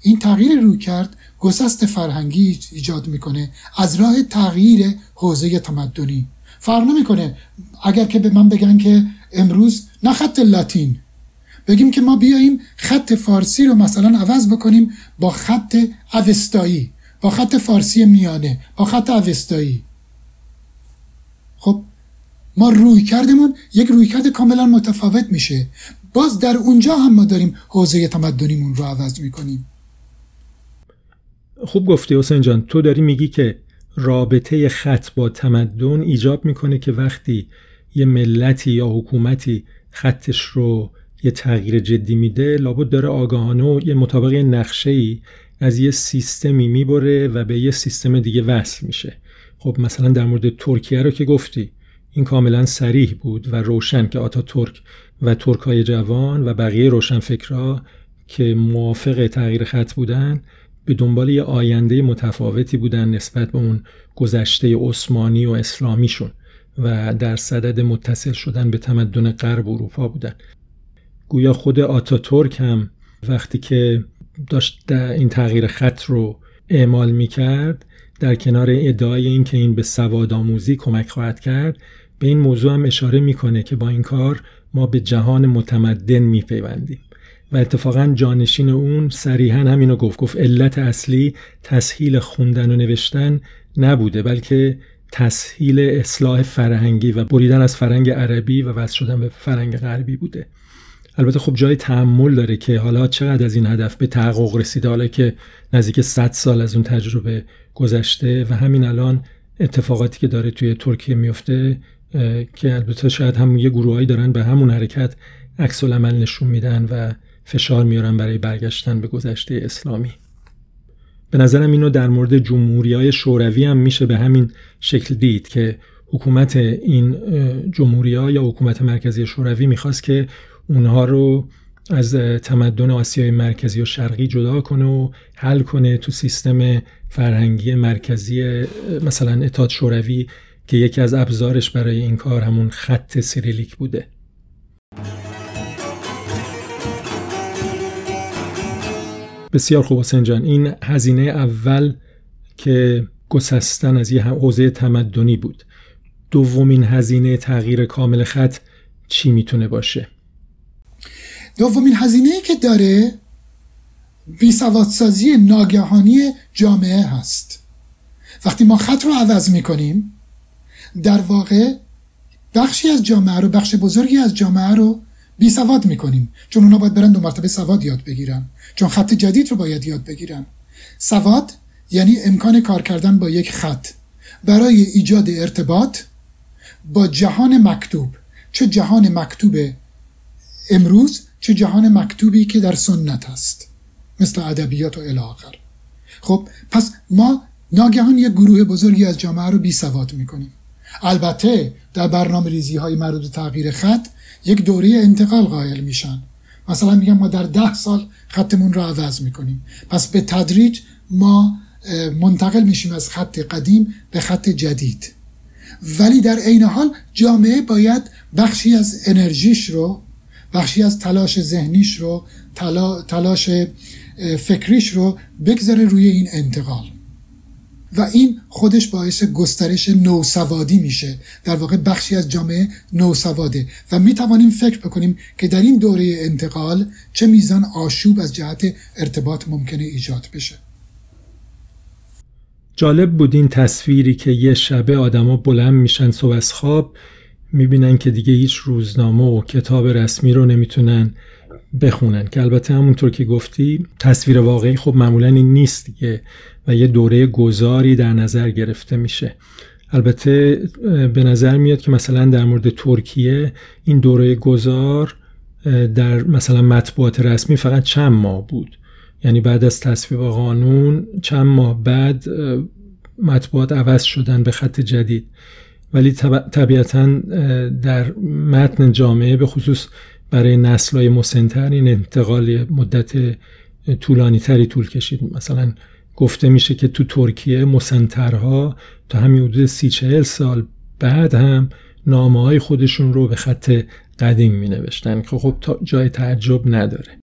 این تغییر روی کرد گسست فرهنگی ایجاد می‌کنه از راه تغییر حوزه تمدنی. فرق نمی‌کنه. اگر که به من بگن که امروز نه خط لاتین. بگیم که ما بیاییم خط فارسی رو مثلا عوض بکنیم با خط اوستایی با خط فارسی میانه با خط اوستایی. خب ما روی کردمون یک روی کرد کاملا متفاوت میشه. باز در اونجا هم ما داریم حوزه تمدنیمون رو عوض می‌کنیم. خوب گفتی حسین جان. تو داری میگی که رابطه خط با تمدن ایجاب می‌کنه که وقتی یه ملتی یا حکومتی خطش رو یه تغییر جدی میده لابد داره آگاهانه و یه مطابق نقشه ای از یه سیستمی می‌بره و به یه سیستم دیگه وصل میشه. خب مثلا در مورد ترکیه رو که گفتی این کاملا سریح بود و روشن که آتا ترک و ترک های جوان و بقیه روشن فکرها که موافق تغییر خط بودن به دنبال یه آینده متفاوتی بودن نسبت به اون گذشته عثمانی و اسلامیشون و در صدد متصل شدن به تمدن غرب اروپا بودن. گویا خود آتاتورک هم وقتی که داشت این تغییر خط رو اعمال می کرد در کنار ادعای این که این به سواد آموزی کمک خواهد کرد به این موضوع هم اشاره می‌کنه که با این کار ما به جهان متمدن میپیوندیم. و اتفاقا جانشین اون صریحا همینو گفت. گفت علت اصلی تسهیل خوندن و نوشتن نبوده بلکه تسهیل اصلاح فرهنگی و بریدن از فرهنگ عربی و وصل شدن به فرهنگ غربی بوده. البته خب جای تحمل داره که حالا چقدر از این هدف به تحقق رسیده حالا که نزدیک 100 سال از اون تجربه گذشته و همین الان اتفاقاتی که داره توی ترکیه میفته که البته شاید هم یه گروهایی دارن به همون حرکت عکس العمل نشون میدن و فشار میارن برای برگشتن به گذشته اسلامی. به نظرم اینو در مورد جمهوری های شوروی هم میشه به همین شکل دید که حکومت این جمهوری ها یا حکومت مرکزی شوروی می‌خواست که اونها رو از تمدن آسیای مرکزی و شرقی جدا کنه و حل کنه تو سیستم فرهنگی مرکزی مثلا اتحاد شوروی که یکی از ابزارش برای این کار همون خط سیریلیک بوده. بسیار خوب حسین جان. این هزینه اول که گسستن از یه حوزه تمدنی بود. دومین هزینه تغییر کامل خط چی می‌تونه باشه؟ دومین هزینه که داره بیسوادسازی ناگهانی جامعه هست. وقتی ما خط رو عوض می‌کنیم در واقع بخشی از جامعه رو بخش بزرگی از جامعه رو بی سواد می‌کنیم. چون اونا باید برن دو مرتبه سواد یاد بگیرن. چون خط جدید رو باید یاد بگیرن. سواد یعنی امکان کار کردن با یک خط. برای ایجاد ارتباط با جهان مکتوب. چه جهان مکتوب امروز چه جهان مکتوبی که در سنت هست. مثل ادبیات و الاخر. خب پس ما ناگهان یک گروه بزرگی از جامعه رو بی سواد می‌کنیم. البته در برنامه ریزی های مربوط تغییر خط یک دوره انتقال قائل میشن. مثلا میگم ما در ده سال خطمون رو عوض می‌کنیم. پس به تدریج ما منتقل میشیم از خط قدیم به خط جدید. ولی در عین حال جامعه باید بخشی از انرژیش رو بخشی از تلاش ذهنیش رو تلاش فکریش رو بگذاره روی این انتقال. و این خودش باعث گسترش نوسوادی میشه. در واقع بخشی از جامعه نوسواده. و می توانیم فکر بکنیم که در این دوره انتقال چه میزان آشوب از جهت ارتباط ممکنه ایجاد بشه. جالب بود این تصویری که یه شبه آدما بلند میشن صبح از خواب می‌بینن که دیگه هیچ روزنامه و کتاب رسمی رو نمی‌تونن بخونن. که البته همونطور که گفتی تصویر واقعی خب معمولا این نیست دیگه. و یه دوره گذاری در نظر گرفته میشه. البته به نظر میاد که مثلا در مورد ترکیه این دوره گذار در مثلا مطبوعات رسمی فقط چند ماه بود. یعنی بعد از تصویب قانون چند ماه بعد مطبوعات عوض شدن به خط جدید. ولی طبیعتا در متن جامعه به خصوص برای نسلهای مسنتر این انتقال مدت طولانی تری طول کشید. مثلا گفته میشه که تو ترکیه مسنترها تا همین حدود سی چهل سال بعد هم نامه های خودشون رو به خط قدیم می نوشتن که خب جای تعجب نداره.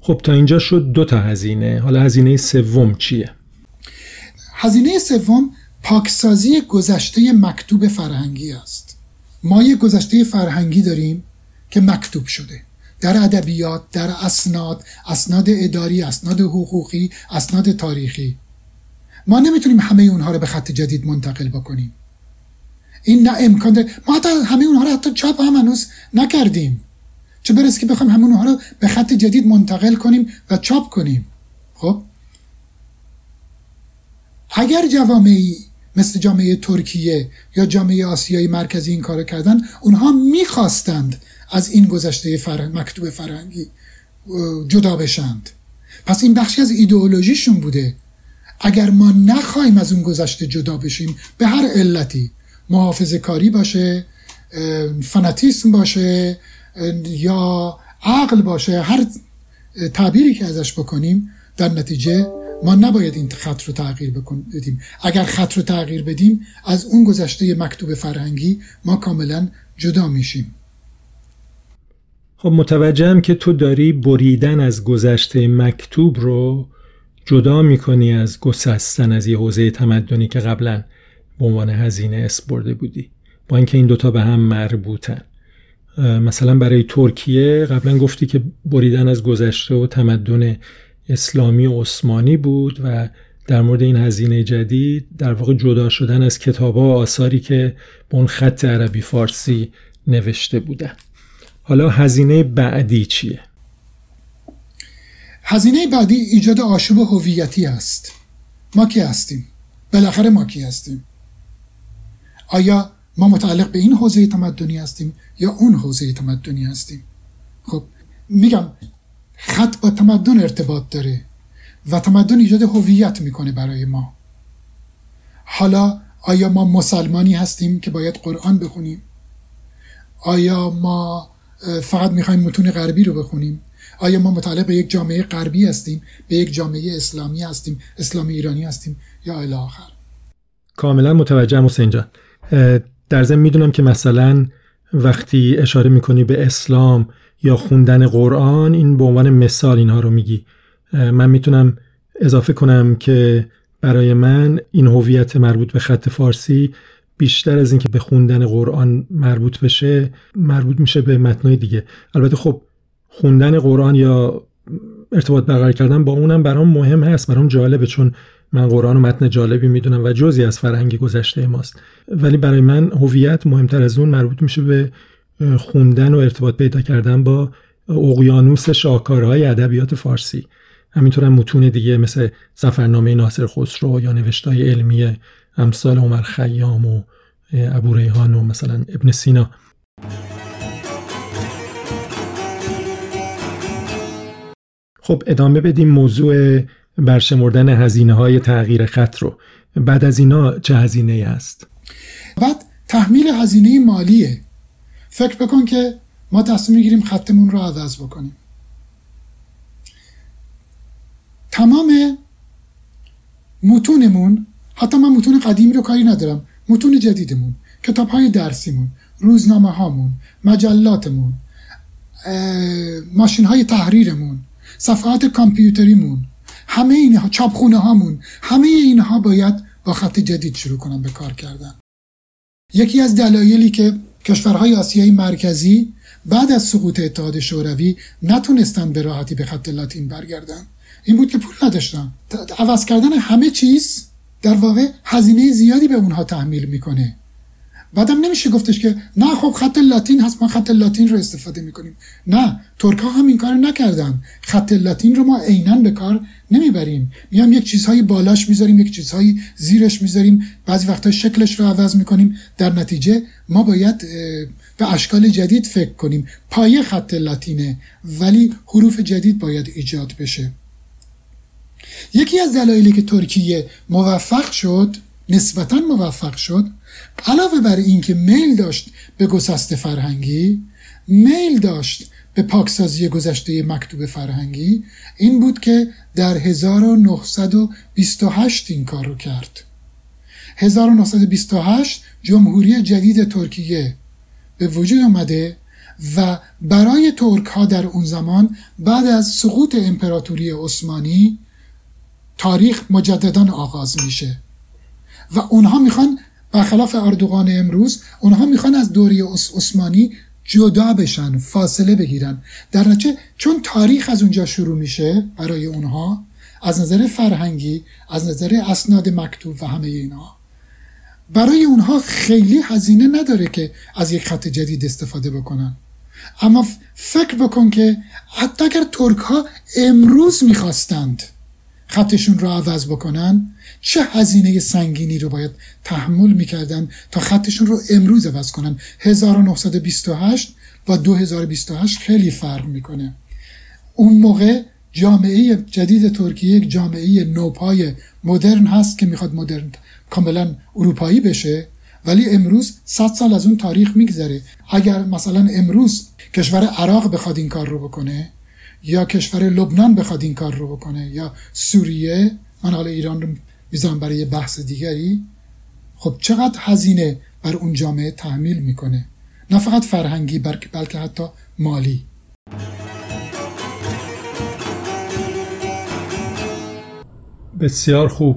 خب تا اینجا شد دو تا هزینه. حالا هزینه سوم چیه؟ هزینه سوم پاکسازی گذشته مکتوب فرهنگی است. ما یه گذشته فرهنگی داریم که مکتوب شده. در ادبیات در اسناد اسناد اداری اسناد حقوقی اسناد تاریخی. ما نمی‌تونیم همه اونها رو به خط جدید منتقل بکنیم. این نه امکان داره. ما حتی همه اونها رو حتی چاپ هم هنوز نکردیم. چه برسه که بخوایم همه اونها رو به خط جدید منتقل کنیم و چاپ کنیم. خب؟ اگر جوامعی مثل جامعه ترکیه یا جامعه آسیایی مرکزی این کار کردن اونها می‌خواستند از این گذشته فرهنگ مکتوب فرهنگی جدا بشند. پس این بخشی از ایدئولوژیشون بوده. اگر ما نخواهیم از اون گذشته جدا بشیم به هر علتی. محافظ کاری باشه فناتیسم باشه یا عقل باشه هر تعبیری که ازش بکنیم در نتیجه ما نباید این خط رو تغییر بدیم. اگر خط رو تغییر بدیم از اون گذشته مکتوب فرهنگی ما کاملا جدا میشیم. خب متوجهم که تو داری بریدن از گذشته مکتوب رو جدا می‌کنی از گسستن از یه حوزه تمدنی که قبلا به عنوان هزینه اسپرده بودی. با اینکه این دوتا به هم مربوطن. مثلا برای ترکیه قبلا گفتی که بریدن از گذشته و تمدن اسلامی و عثمانی بود و در مورد این هزینه جدید در واقع جدا شدن از کتاب و آثاری که به اون خط عربی فارسی نوشته بودن. حالا هزینه بعدی چیه؟ هزینه بعدی ایجاد آشوب هویتی است ما کی هستیم؟ بالاخره ما کی هستیم؟ آیا ما متعلق به این حوزه تمدنی هستیم یا اون حوزه تمدنی هستیم؟ خب میگم خط با تمدن ارتباط داره و تمدن ایجاد هویت می‌کنه برای ما حالا آیا ما مسلمانی هستیم که باید قرآن بخونیم آیا ما فقط می‌خوایم متون غربی رو بخونیم. آیا ما متعلق به یک جامعه غربی هستیم؟ به یک جامعه اسلامی هستیم؟ اسلامی ایرانی هستیم؟ یا الی آخر؟ کاملا متوجه حسین جان. در ضمن می‌دونم که مثلا وقتی اشاره می‌کنی به اسلام یا خوندن قرآن این به عنوان مثال اینها رو میگی. من می‌تونم اضافه کنم که برای من این هویت مربوط به خط فارسی بیشتر از اینکه به خوندن قرآن مربوط بشه مربوط میشه به متنای دیگه. البته خب خوندن قرآن یا ارتباط برقرار کردن با اونم برام مهم هست برام جالبه چون من قرآن و متن جالبی می‌دونم و جزی از فرهنگ گذشته ماست. ولی برای من هویت مهمتر از اون مربوط میشه به خوندن و ارتباط پیدا کردن با اقیانوس شاهکارهای ادبیات فارسی. همینطور هم متون دیگه مثل سفرنامه ناصر خسرو یا نوشتای علمی امثال عمر خیام و ابو ریحان و مثلا ابن سینا. خب ادامه بدیم موضوع برشمردن هزینه های تغییر خط رو. بعد از اینا چه هزینه است؟ بعد تحمیل هزینه مالیه. فکر بکن که ما تصمیم می‌گیریم خطمون رو عوض بکنیم. تمام متونمون حتی من متون قدیمی رو کاری ندارم. متون جدیدمون کتاب های درسیمون روزنامه هامون مجلاتمون ماشین های تحریرمون صفحات کامپیوتریمون همه اینها چاپخونه هامون همه اینها باید با خط جدید شروع کنن به کار کردن. یکی از دلایلی که کشورهای آسیای مرکزی بعد از سقوط اتحاد شوروی نتونستن به راحتی به خط لاتین برگردن این بود که پول نداشتن. عوض کردن همه چیز در واقع هزینه زیادی به اونها تحمیل می‌کنه. بعدم نمیشه گفتش که نه خب خط لاتین هست ما خط لاتین رو استفاده می‌کنیم. نه ترک ها هم این کار نکردن. خط لاتین رو ما عینا به کار نمی‌بریم. میام یک چیزهایی بالاش می‌ذاریم یک چیزهایی زیرش می‌ذاریم. بعضی وقتا شکلش رو عوض می‌کنیم. در نتیجه ما باید به اشکال جدید فکر کنیم. پایه خط لاتینه ولی حروف جدید باید ایجاد بشه. یکی از دلایلی که ترکیه موفق شد نسبتا موفق شد علاوه بر اینکه میل داشت به گسست فرهنگی میل داشت به پاکسازی گذشته مکتوب فرهنگی این بود که در 1928 این کار رو کرد. 1928 جمهوری جدید ترکیه به وجود آمده و برای ترک ها در اون زمان بعد از سقوط امپراتوری عثمانی تاریخ مجددا آغاز میشه. و اونها می‌خوان برخلاف اردوغان امروز اونها می‌خوان از دوری عثمانی جدا بشن فاصله بگیرن. در نتیجه چون تاریخ از اونجا شروع میشه برای اونها از نظر فرهنگی از نظر اسناد مکتوب و همه اینها برای اونها خیلی هزینه نداره که از یک خط جدید استفاده بکنن. اما فکر بکن که حتی اگر ترک ها امروز می‌خواستند خطشون رو عوض بکنن؟ چه هزینه سنگینی رو باید تحمل می‌کردن تا خطشون رو امروز عوض کنن؟ 1928 با 2028 خیلی فرق می‌کنه. اون موقع جامعه جدید ترکیه یک جامعه نوپای مدرن هست که می‌خواد مدرن کاملا اروپایی بشه ولی امروز 100 سال از اون تاریخ میگذره. اگر مثلا امروز کشور عراق بخواد این کار رو بکنه یا کشور لبنان بخواد این کار رو بکنه یا سوریه من حالا ایران رو می‌ذارم برای بحث دیگری. خب چقدر هزینه بر اون جامعه تحمیل می‌کنه؟ نه فقط فرهنگی بلکه حتی مالی. بسیار خوب.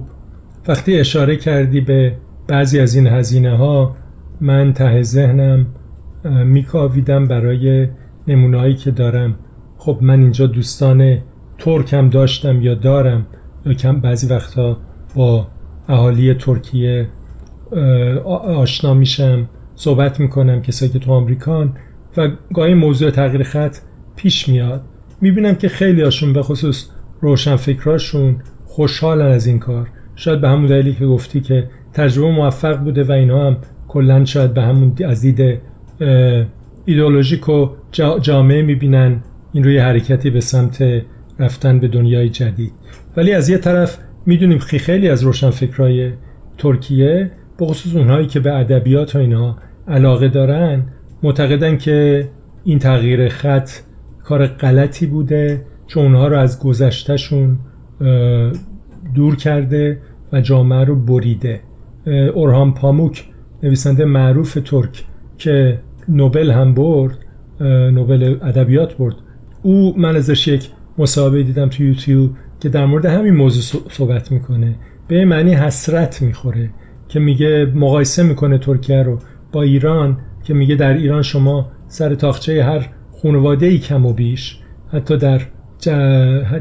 وقتی اشاره کردی به بعضی از این هزینه ها من ته ذهنم میکاویدم برای نمونهایی که دارم. خب من اینجا دوستان ترکم داشتم یا دارم کم بعضی وقتا با اهالی ترکیه آشنا میشم صحبت می‌کنم کسایی که تو آمریکان و گاهی موضوع تغییر خط پیش میاد. می‌بینم که خیلی هاشون به خصوص روشن فکراشون خوشحالن از این کار. شاید به همون دلیلی که گفتی که تجربه موفق بوده و اینا هم کلا شاید به همون از دید ایدئولوژیک و جامعه می‌بینن. این روی حرکتی به سمت رفتن به دنیای جدید. ولی از یه طرف می‌دونیم خیلی از روشنفکرای ترکیه به خصوص اونهایی که به ادبیات و اینا علاقه دارن معتقدن که این تغییر خط کار غلطی بوده چون اونها رو از گذشتهشون دور کرده و جامعه رو بریده. اورهان پاموک نویسنده معروف ترک که نوبل هم برد نوبل ادبیات برد. او من ازش یک مصاحبه دیدم تو یوتیوب که در مورد همین موضوع صحبت می‌کنه. به معنی حسرت می‌خوره که میگه مقایسه می‌کنه ترکیه رو با ایران که میگه در ایران شما سر تاخچه هر خانواده ای کم و بیش حتی در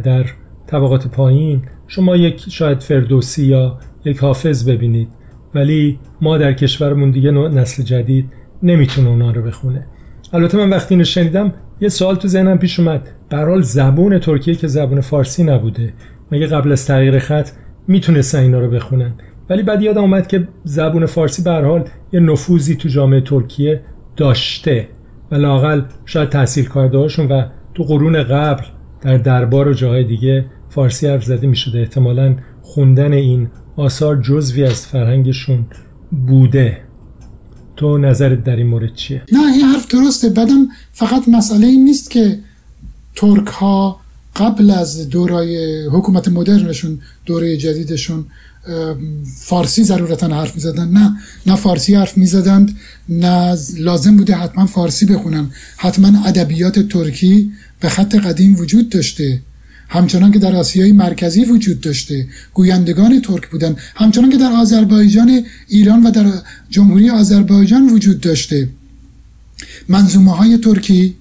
در طبقات پایین شما یک شاید فردوسی یا یک حافظ ببینید. ولی ما در کشورمون دیگه نسل جدید نمی‌تونه اونا رو بخونه. البته من وقتی اینو شنیدم یه سوال تو ذهنم پیش اومد. برحال زبون ترکیه که زبون فارسی نبوده. مگه قبل از تغییر خط می‌تونستن اینا رو بخونن؟ ولی بعد یادم اومد که زبون فارسی به حال یه نفوذی تو جامعه ترکیه داشته. و لاقل شاید تحصیل کاردهاشون و تو قرون قبل در دربار و جاهای دیگه فارسی حرف زده می شده احتمالا خوندن این آثار جزوی از فرهنگشون بوده. تو نظرت در این مورد چیه؟ نه این حرف درسته. بعدم فقط مسئله این نیست که ترک ها قبل از دورای حکومت مدرنشون دوره جدیدشون فارسی ضرورتا حرف می‌زدن. نه نه فارسی حرف می‌زدند نه لازم بوده حتما فارسی بخونن. حتما ادبیات ترکی به خط قدیم وجود داشته. همچنان که در آسیای مرکزی وجود داشته گویندگان ترک بودن همچنان که در آذربایجان ایران و در جمهوری آذربایجان وجود داشته. منظومه های ترکی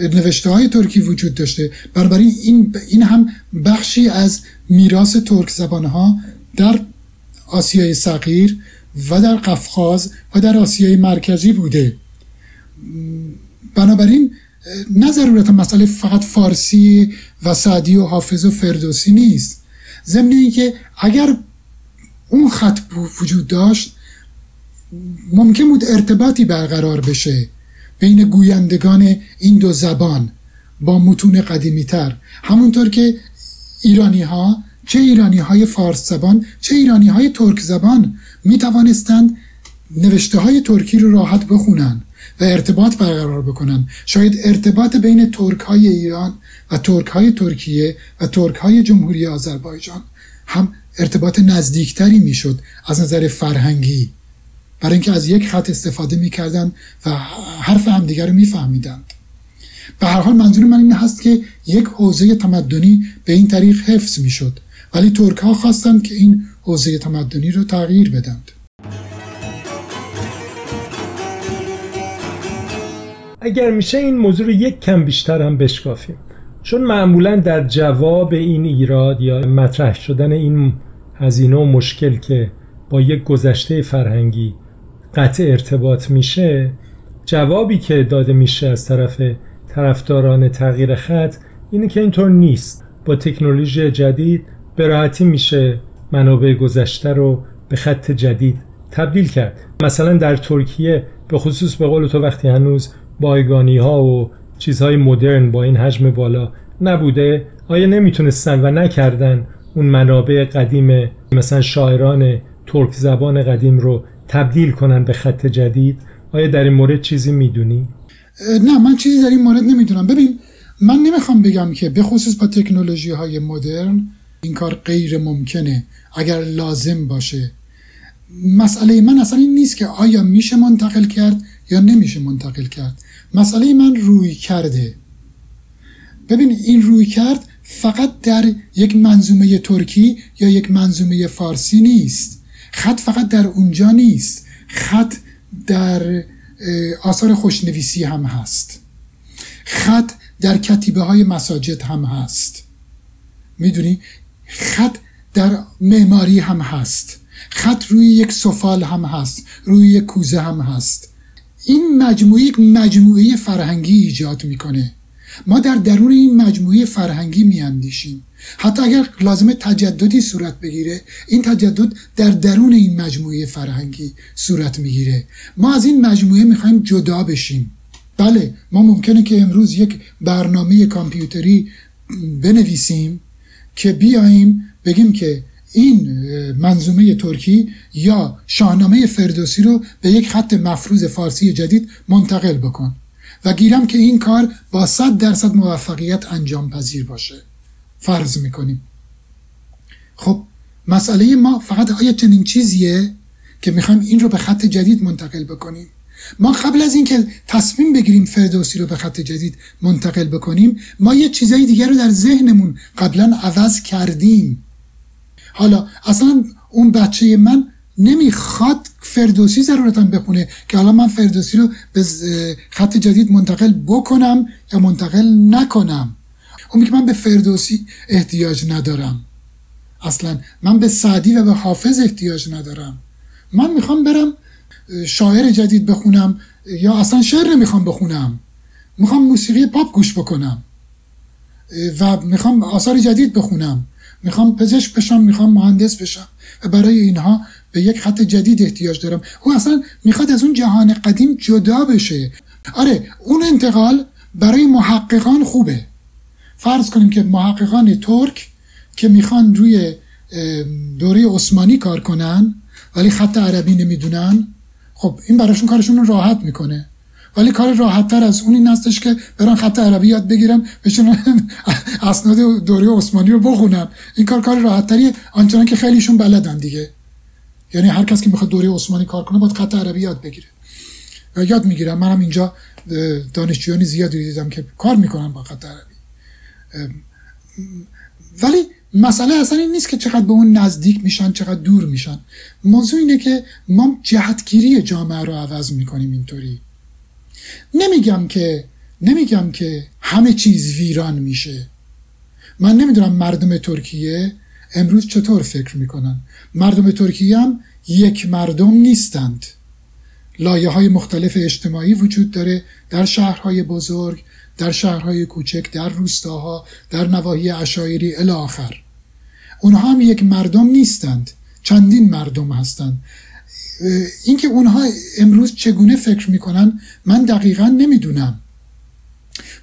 نوشته های ترکی وجود داشته. بنابراین این, این هم بخشی از میراث ترک زبان ها در آسیای صغیر و در قفقاز و در آسیای مرکزی بوده. بنابراین نه ضرورت مسئله فقط فارسی و سعدی و حافظ و فردوسی نیست. ضمن اینکه اگر اون خط وجود داشت ممکن بود ارتباطی برقرار بشه بین گویندگان این دو زبان با متون قدیمی تر همونطور که ایرانی ها چه ایرانی های فارس زبان چه ایرانی های ترک زبان می توانستند نوشته های ترکی رو راحت بخونن. و ارتباط برقرار بکنن. شاید ارتباط بین ترک های ایران و ترک های ترکیه و ترک های جمهوری آذربایجان هم ارتباط نزدیکتری می‌شد از نظر فرهنگی. برای اینکه از یک خط استفاده می‌کردن و حرف همدیگر رو میفهمیدند. به هر حال منظور من این هست که یک حوزه تمدنی به این طریق حفظ می‌شد. ولی ترک ها خواستند که این حوزه تمدنی رو تغییر بدند. اگر میشه این موضوع رو یک کم بیشتر هم بشکافیم. چون معمولا در جواب این ایراد یا مطرح شدن این هزینه و مشکل که با یک گذشته فرهنگی قطع ارتباط میشه جوابی که داده میشه از طرف طرفداران تغییر خط اینه که اینطور نیست. با تکنولوژی جدید به راحتی میشه منابع گذشته رو به خط جدید تبدیل کرد. مثلا در ترکیه به خصوص به قول تو وقتی هنوز بایگانی ها و چیزهای مدرن با این حجم بالا نبوده آیا نمی‌تونستن و نکردن اون منابع قدیم مثلا شاعران ترک زبان قدیم رو تبدیل کنن به خط جدید؟ آیا در این مورد چیزی می‌دونی؟ نه من چیزی در این مورد نمی‌دونم. ببین من نمی‌خوام بگم که به خصوص با تکنولوژی های مدرن این کار غیر ممکنه اگر لازم باشه. مسئله من اصلا این نیست که آیا میشه منتقل کرد یا نمیشه منتقل کرد؟ مسئله من روی کرده. ببین این روی کرد فقط در یک منظومه ترکی یا یک منظومه فارسی نیست. خط فقط در اونجا نیست. خط در آثار خوشنویسی هم هست. خط در کتیبه های مساجد هم هست. می‌دونی؟ خط در معماری هم هست. خط روی یک سفال هم هست. روی یک کوزه هم هست. این مجموعه یک مجموعه فرهنگی ایجاد می‌کنه. ما در درون این مجموعه فرهنگی میاندیشیم. حتی اگر لازم تجددی صورت بگیره این تجدد در درون این مجموعه فرهنگی صورت می‌گیره. ما از این مجموعه می‌خوایم جدا بشیم. بله ما ممکنه که امروز یک برنامه کامپیوتری بنویسیم که بیاییم بگیم که این منظومه ترکی یا شاهنامه فردوسی رو به یک خط مفروض فارسی جدید منتقل بکن و گیرم که این کار با صد درصد موفقیت انجام پذیر باشه. فرض می‌کنیم. خب مسئله ما فقط آیا چنین چیزیه که می‌خوایم این رو به خط جدید منتقل بکنیم؟ ما قبل از اینکه تصمیم بگیریم فردوسی رو به خط جدید منتقل بکنیم ما یه چیزای دیگر رو در ذهنمون قبلا عوض کردیم. حالا اصلا اون بچه من نمی‌خواد فردوسی ضرورتا بخونه که حالا من فردوسی رو به خط جدید منتقل بکنم یا منتقل نکنم. اون میگه من به فردوسی احتیاج ندارم. اصلا من به سعدی و به حافظ احتیاج ندارم. من می‌خوام برم شاعر جدید بخونم یا اصلا شعر نمی‌خوام بخونم. می‌خوام موسیقی پاپ گوش بکنم. و می‌خوام آثار جدید بخونم. می‌خوام پزشک بشم می‌خوام مهندس بشم و برای اینها به یک خط جدید احتیاج دارم. او اصلا می‌خواد از اون جهان قدیم جدا بشه. آره اون انتقال برای محققان خوبه. فرض کنیم که محققان ترک که می‌خوان روی دوره عثمانی کار کنن ولی خط عربی نمی‌دونن خب این براشون کارشون رو راحت می‌کنه. ولی کار راحت تر از اون این هستش که برن خط عربی یاد بگیرن بشونن اسناد دوره عثمانی رو بخونن این کار کار راحت تریه آنچنان که خیلیشون بلدن دیگه. یعنی هر کس که می‌خواد دوره عثمانی کار کنه باید خط عربی یاد بگیره. و یاد می‌گیرم. منم اینجا دانشجویانی زیادی دیدم که کار می‌کنن با خط عربی. ولی مسئله اصلا این نیست که چقدر به اون نزدیک میشن چقدر دور میشن. موضوع اینه که ما جهتگیری جامعه رو عوض می‌کنیم اینطوری. نمیگم که نمیگم که همه چیز ویران میشه. من نمی‌دونم مردم ترکیه امروز چطور فکر می‌کنن. مردم ترکیه هم یک مردم نیستند. لایه های مختلف اجتماعی وجود داره در شهرهای بزرگ در شهرهای کوچک در روستاها در نواحی اشایری الی آخر. اونها هم یک مردم نیستند. چندین مردم هستند. اینکه اونها امروز چگونه فکر می‌کنن من دقیقا نمی‌دونم.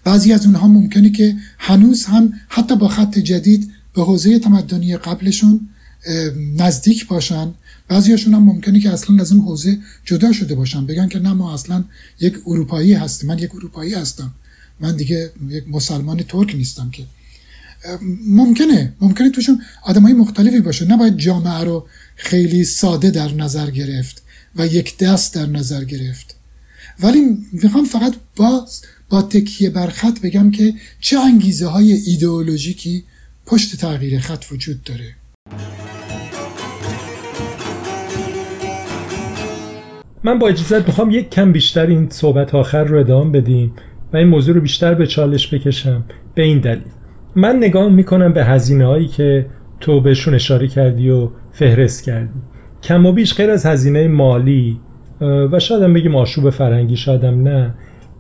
بعضی از اونها ممکنه که هنوز هم حتی با خط جدید به حوزه تمدنی قبلشون نزدیک باشن. بعضیاشون هم ممکنه که اصلا از اون حوزه جدا شده باشن. بگن که نه ما اصلا یک اروپایی هستیم. من یک اروپایی هستم. من دیگه یک مسلمان ترک نیستم که. ممکنه ممکنه توشون های مختلفی باشه. نباید جامعه رو خیلی ساده در نظر گرفت و یک دست در نظر گرفت. ولی می‌خوام فقط باز با تکیه بر خط بگم که چه انگیزه های ایدئولوژیکی پشت تغییر خط وجود داره. من با اجازت می‌خوام یک کم بیشتر این صحبت آخر رو ادامه بدیم و این موضوع رو بیشتر به چالش بکشم. به این دلیل. من نگاه می‌کنم به هزینه هایی که تو بهشون اشاره کردی و فهرست کردی. کم و بیش غیر از هزینه مالی و شاید بگیم آشوب فرنگی شایدم نه.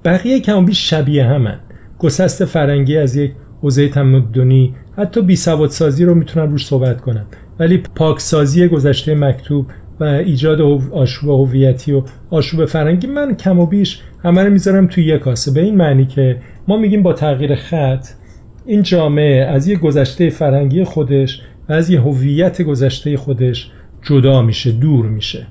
بقیه کم و بیش شبیه همن. گسست فرنگی از یک حوزه تمدنی حتی بی سازی رو می‌تونم روش صحبت کنم. ولی پاکسازی گذشته مکتوب و ایجاد آشوب هویتی و آشوب فرنگی من کم و بیش همه رو می‌ذارم توی یک کاسه به این معنی که ما میگیم با تغییر خط این جامعه از یه گذشته فرنگی خودش و از یه هویت گذشته خودش جدا میشه دور میشه.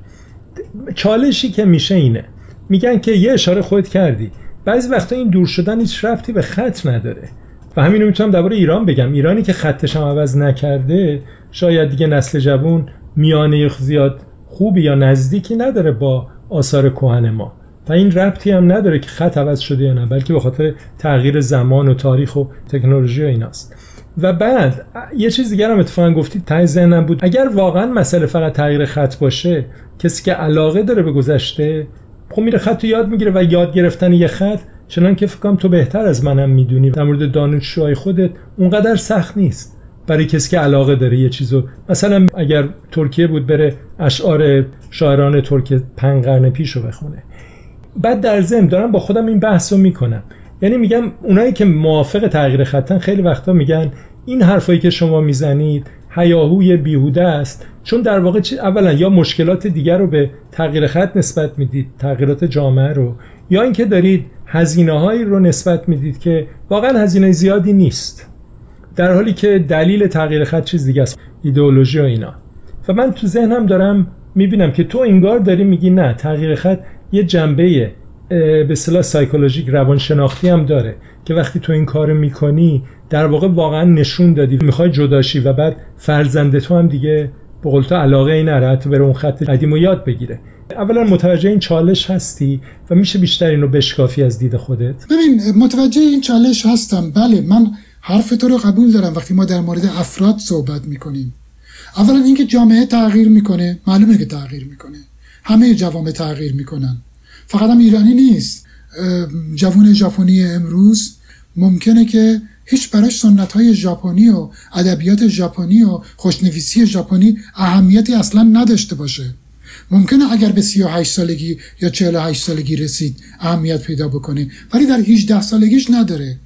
چالشی که میشه اینه. میگن که یه اشاره خود کردی. بعضی وقتا این دور شدن هیچ رفتی به خط نداره. و همین رو می‌تونم درباره ایران بگم. ایرانی که خطش هم عوض نکرده شاید دیگه نسل جوون میانه زیاد خوبی یا نزدیکی نداره با آثار کهن ما. و این ربطی هم نداره که خط عوض شده یا نه بلکه به خاطر تغییر زمان و تاریخ و تکنولوژی و ایناست. و بعد یه چیز دیگر هم اتفاقا گفتید تای ذهنم بود. اگر واقعا مسئله فقط تغییر خط باشه کسی که علاقه داره به گذشته خب میره خط رو یاد می‌گیره و یاد گرفتن یه خط چنان که فکرم تو بهتر از منم می‌دونی. در مورد دانشجوهای خودت اونقدر سخت نیست برای کسی که علاقه داره یه چیزو. مثلا اگر ترکیه بود بره اشعار شاعران ترک پنج قرن پیش رو بخونه. بعد در ضمن دارم با خودم این بحث رو می‌کنم. یعنی میگم اونایی که موافق تغییر خطن خیلی وقتا میگن این حرفایی که شما می‌زنید هیاهوی بیهوده است. چون در واقع اولا یا مشکلات دیگر رو به تغییر خط نسبت می‌دید تغییرات جامعه رو یا اینکه دارید هزینه هایی رو نسبت می‌دید که واقعا هزینه زیادی نیست. در حالی که دلیل تغییر خط چیز دیگه است ایدئولوژی و اینا. و من تو ذهنم دارم می‌بینم که تو انگار داری میگی نه تغییر خط یه جنبه به اصطلاح سایکولوژیک روانشناختی هم داره که وقتی تو این کار می‌کنی در واقع واقعا نشون دادی. می‌خوای جداشی و بعد فرزند تو هم دیگه به قول تو علاقه ای نره حتی بره اون خط قدیم و یاد بگیره. اولا متوجه این چالش هستی و میشه بیشتر اینو بشکافی از دید خودت؟ ببین متوجه این چالش هستم. بله من حرف تو رو قبول دارم وقتی ما در مورد افراد صحبت می‌کنیم. اولا اینکه جامعه تغییر می‌کنه معلومه که تغییر می‌کنه. همه جوامع تغییر می‌کنن. فقط هم ایرانی نیست. جوون ژاپنی امروز ممکنه که هیچ براش سنت های ژاپنی و ادبیات ژاپنی و خوشنویسی ژاپنی اهمیتی اصلا نداشته باشه. ممکنه اگر به 38 سالگی یا 48 سالگی رسید اهمیت پیدا بکنه ولی در 18 سالگیش نداره.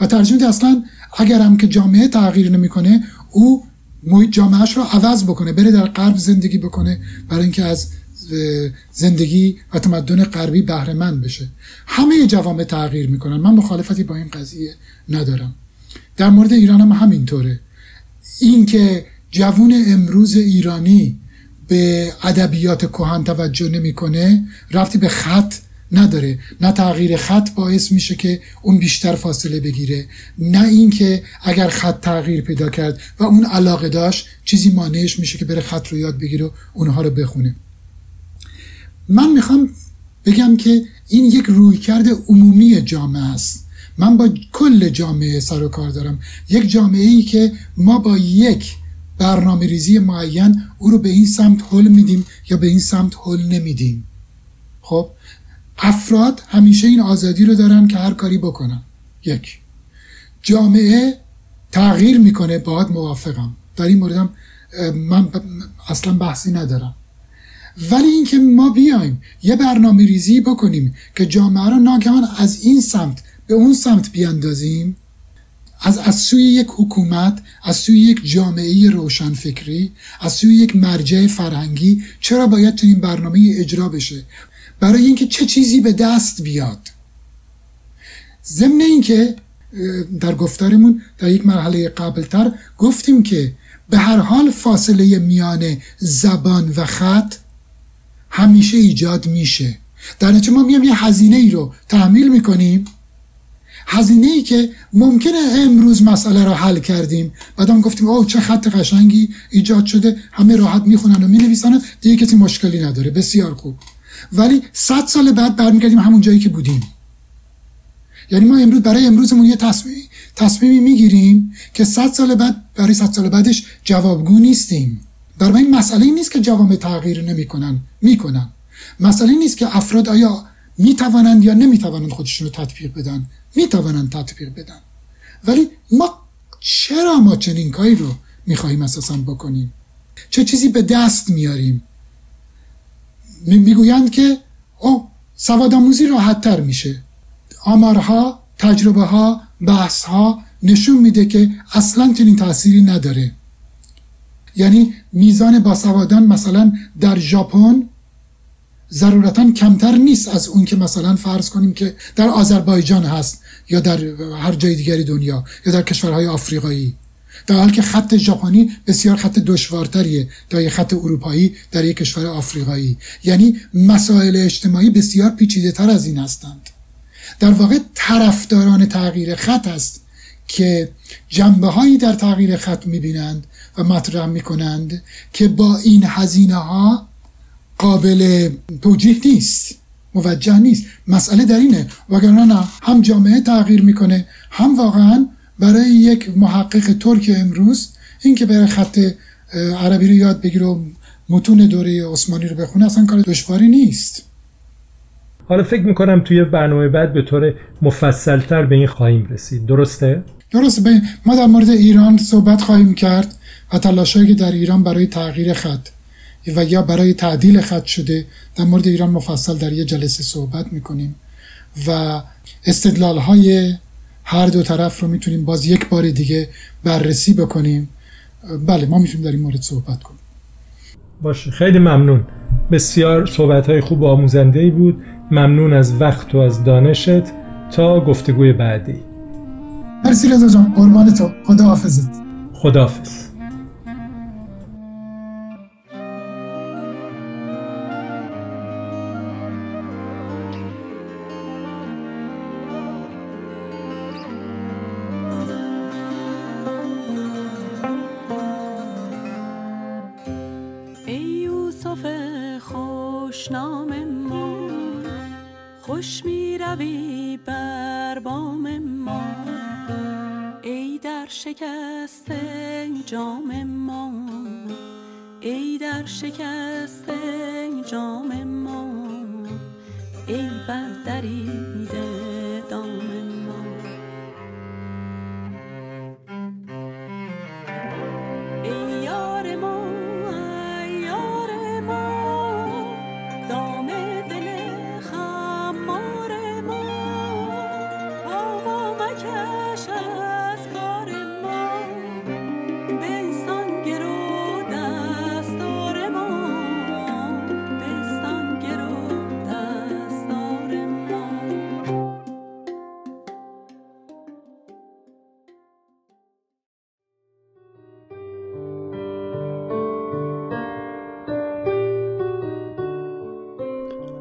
و ترجمه اصلا اگر هم که جامعه تغییر نمی‌کنه او محیط جامعهش رو عوض بکنه بره در غرب زندگی بکنه برای اینکه از زندگی و تمدن غربی بهره مند بشه. همه جوامع تغییر می‌کنن. من مخالفتی با این قضیه ندارم. در مورد ایران هم همینطوره. اینکه جوون امروز ایرانی به ادبیات کهن توجه نمی‌کنه رفتی به خط نداره. نه تغییر خط باعث میشه که اون بیشتر فاصله بگیره. نه اینکه اگر خط تغییر پیدا کرد و اون علاقه داشت چیزی مانعش میشه که بره خط رو یاد بگیره و اونها رو بخونه. من می‌خوام بگم که این یک رویکرد عمومی جامعه است. من با کل جامعه سر و کار دارم. یک جامعه ای که ما با یک برنامه ریزی معین او رو به این سمت حل میدیم یا به این سمت حل نمیدیم. خب افراد همیشه این آزادی رو دارن که هر کاری بکنن. یک جامعه تغییر می‌کنه باید موافقم. در این موردم من اصلا بحثی ندارم. ولی اینکه ما بیایم یه برنامه ریزی بکنیم که جامعه رو ناگهان از این سمت به اون سمت بیاندازیم از از سوی یک حکومت از سوی یک جامعه روشنفکری از سوی یک مرجع فرهنگی چرا باید تو این برنامه اجرا بشه؟ برای اینکه چه چیزی به دست بیاد؟ ضمن اینکه در گفتارمون در یک مرحله قبلتر گفتیم که به هر حال فاصله میان زبان و خط همیشه ایجاد میشه. در نتیجه ما میام یه هزینه ای رو تحمیل می‌کنیم. هزینه ای که ممکنه امروز مسئله رو حل کردیم. بعدم گفتیم اوه چه خط قشنگی ایجاد شده همه راحت می‌خونن و می‌نویسن دیگه کسی مشکلی نداره. بسیار خوب. ولی صد سال بعد برمیگردیم همون جایی که بودیم. یعنی ما امروز برای امروزمون یه تصمیم تصمیمی می‌گیریم که صد سال بعد برای صد سال بعدش جوابگو نیستیم. برای این مسئله نیست که جوامع تغییر نمی‌کنن می‌کنن. مسئله نیست که افراد آیا می‌توانند یا نمی‌توانند خودشون رو تطبیق بدن. می‌توانند تطبیق بدن. ولی ما چرا ما چنین کاری رو می‌خواهیم اساسا بکنیم؟ چه چیزی به دست میاریم؟ می‌گویند که او سواد آموزی راحت تر میشه. آمارها تجربه ها بحث ها نشون میده که اصلا چنین تأثیری نداره. یعنی میزان باسوادان مثلا در ژاپن ضرورتا کمتر نیست از اون که مثلا فرض کنیم که در آذربایجان هست یا در هر جای دیگری دنیا یا در کشورهای آفریقایی. در حال که خط ژاپنی بسیار خط دشوارتریه تا یک خط اروپایی در یک کشور آفریقایی. یعنی مسائل اجتماعی بسیار پیچیده تر از این هستند. در واقع طرفداران تغییر خط است که جنبه هایی در تغییر خط می‌بینند و مطرح می‌کنند که با این هزینه ها قابل توجیه نیست موجه نیست. مسئله در اینه وگرنه نه هم جامعه تغییر می‌کنه هم واقعا برای یک محقق ترک امروز اینکه بره خط عربی رو یاد بگیره و متون دوره عثمانی رو بخونه اصلا کار دشواری نیست. حالا فکر می‌کنم توی برنامه بعد به طور مفصلتر به این خواهیم رسید. درسته؟ درسته. ما در مورد ایران صحبت خواهیم کرد. و تلاشایی که در ایران برای تغییر خط و یا برای تعدیل خط شده در مورد ایران مفصل در یه جلسه صحبت می‌کنیم و استدلال های هر دو طرف رو می‌تونیم باز یک بار دیگه بررسی بکنیم. بله ما می‌تونیم در این مورد صحبت کنیم. باشه خیلی ممنون. بسیار صحبت های خوب و آموزنده ای بود. ممنون از وقت و از دانشت. تا گفتگوی بعدی. مرسی رضا جان. قربان تو خدا حافظت خدا حافظ شکر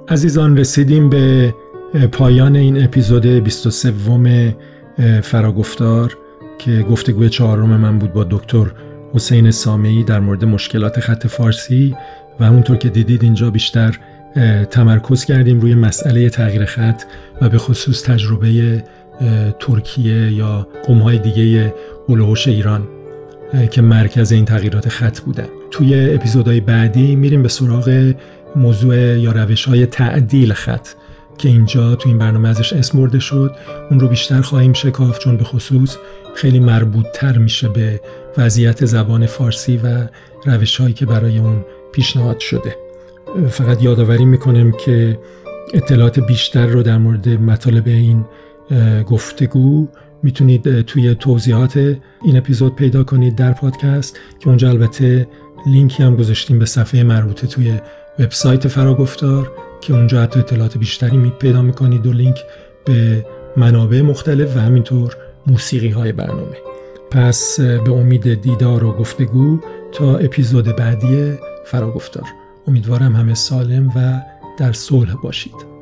عزیزان رسیدیم به پایان این اپیزود 23 فراگفتار که گفتگوی چهارم من بود با دکتر حسین سامعی در مورد مشکلات خط فارسی و همونطور که دیدید اینجا بیشتر تمرکز کردیم روی مسئله تغییر خط و به خصوص تجربه ترکیه یا قومهای دیگه هلوهوش ایران که مرکز این تغییرات خط بودن توی اپیزودهای بعدی میریم به سراغ موضوع یا روش های تعدیل خط که اینجا تو این برنامه ازش اسم برده شد اون رو بیشتر خواهیم شکاف چون به خصوص خیلی مربوط تر میشه به وضعیت زبان فارسی و روش هایی که برای اون پیشنهاد شده. فقط یادآوری می‌کنم که اطلاعات بیشتر رو در مورد مطالب این گفتگو می‌تونید توی توضیحات این اپیزود پیدا کنید در پادکست که اونجا البته لینکی هم گذاشتیم به صفحه مربوطه توی وبسایت فراگفتار که اونجا حتی اطلاعات بیشتری می پیدا می‌کنید و لینک به منابع مختلف و همینطور موسیقی های برنامه. پس به امید دیدار و گفتگو تا اپیزود بعدی فراگفتار. امیدوارم همه سالم و در صلح باشید.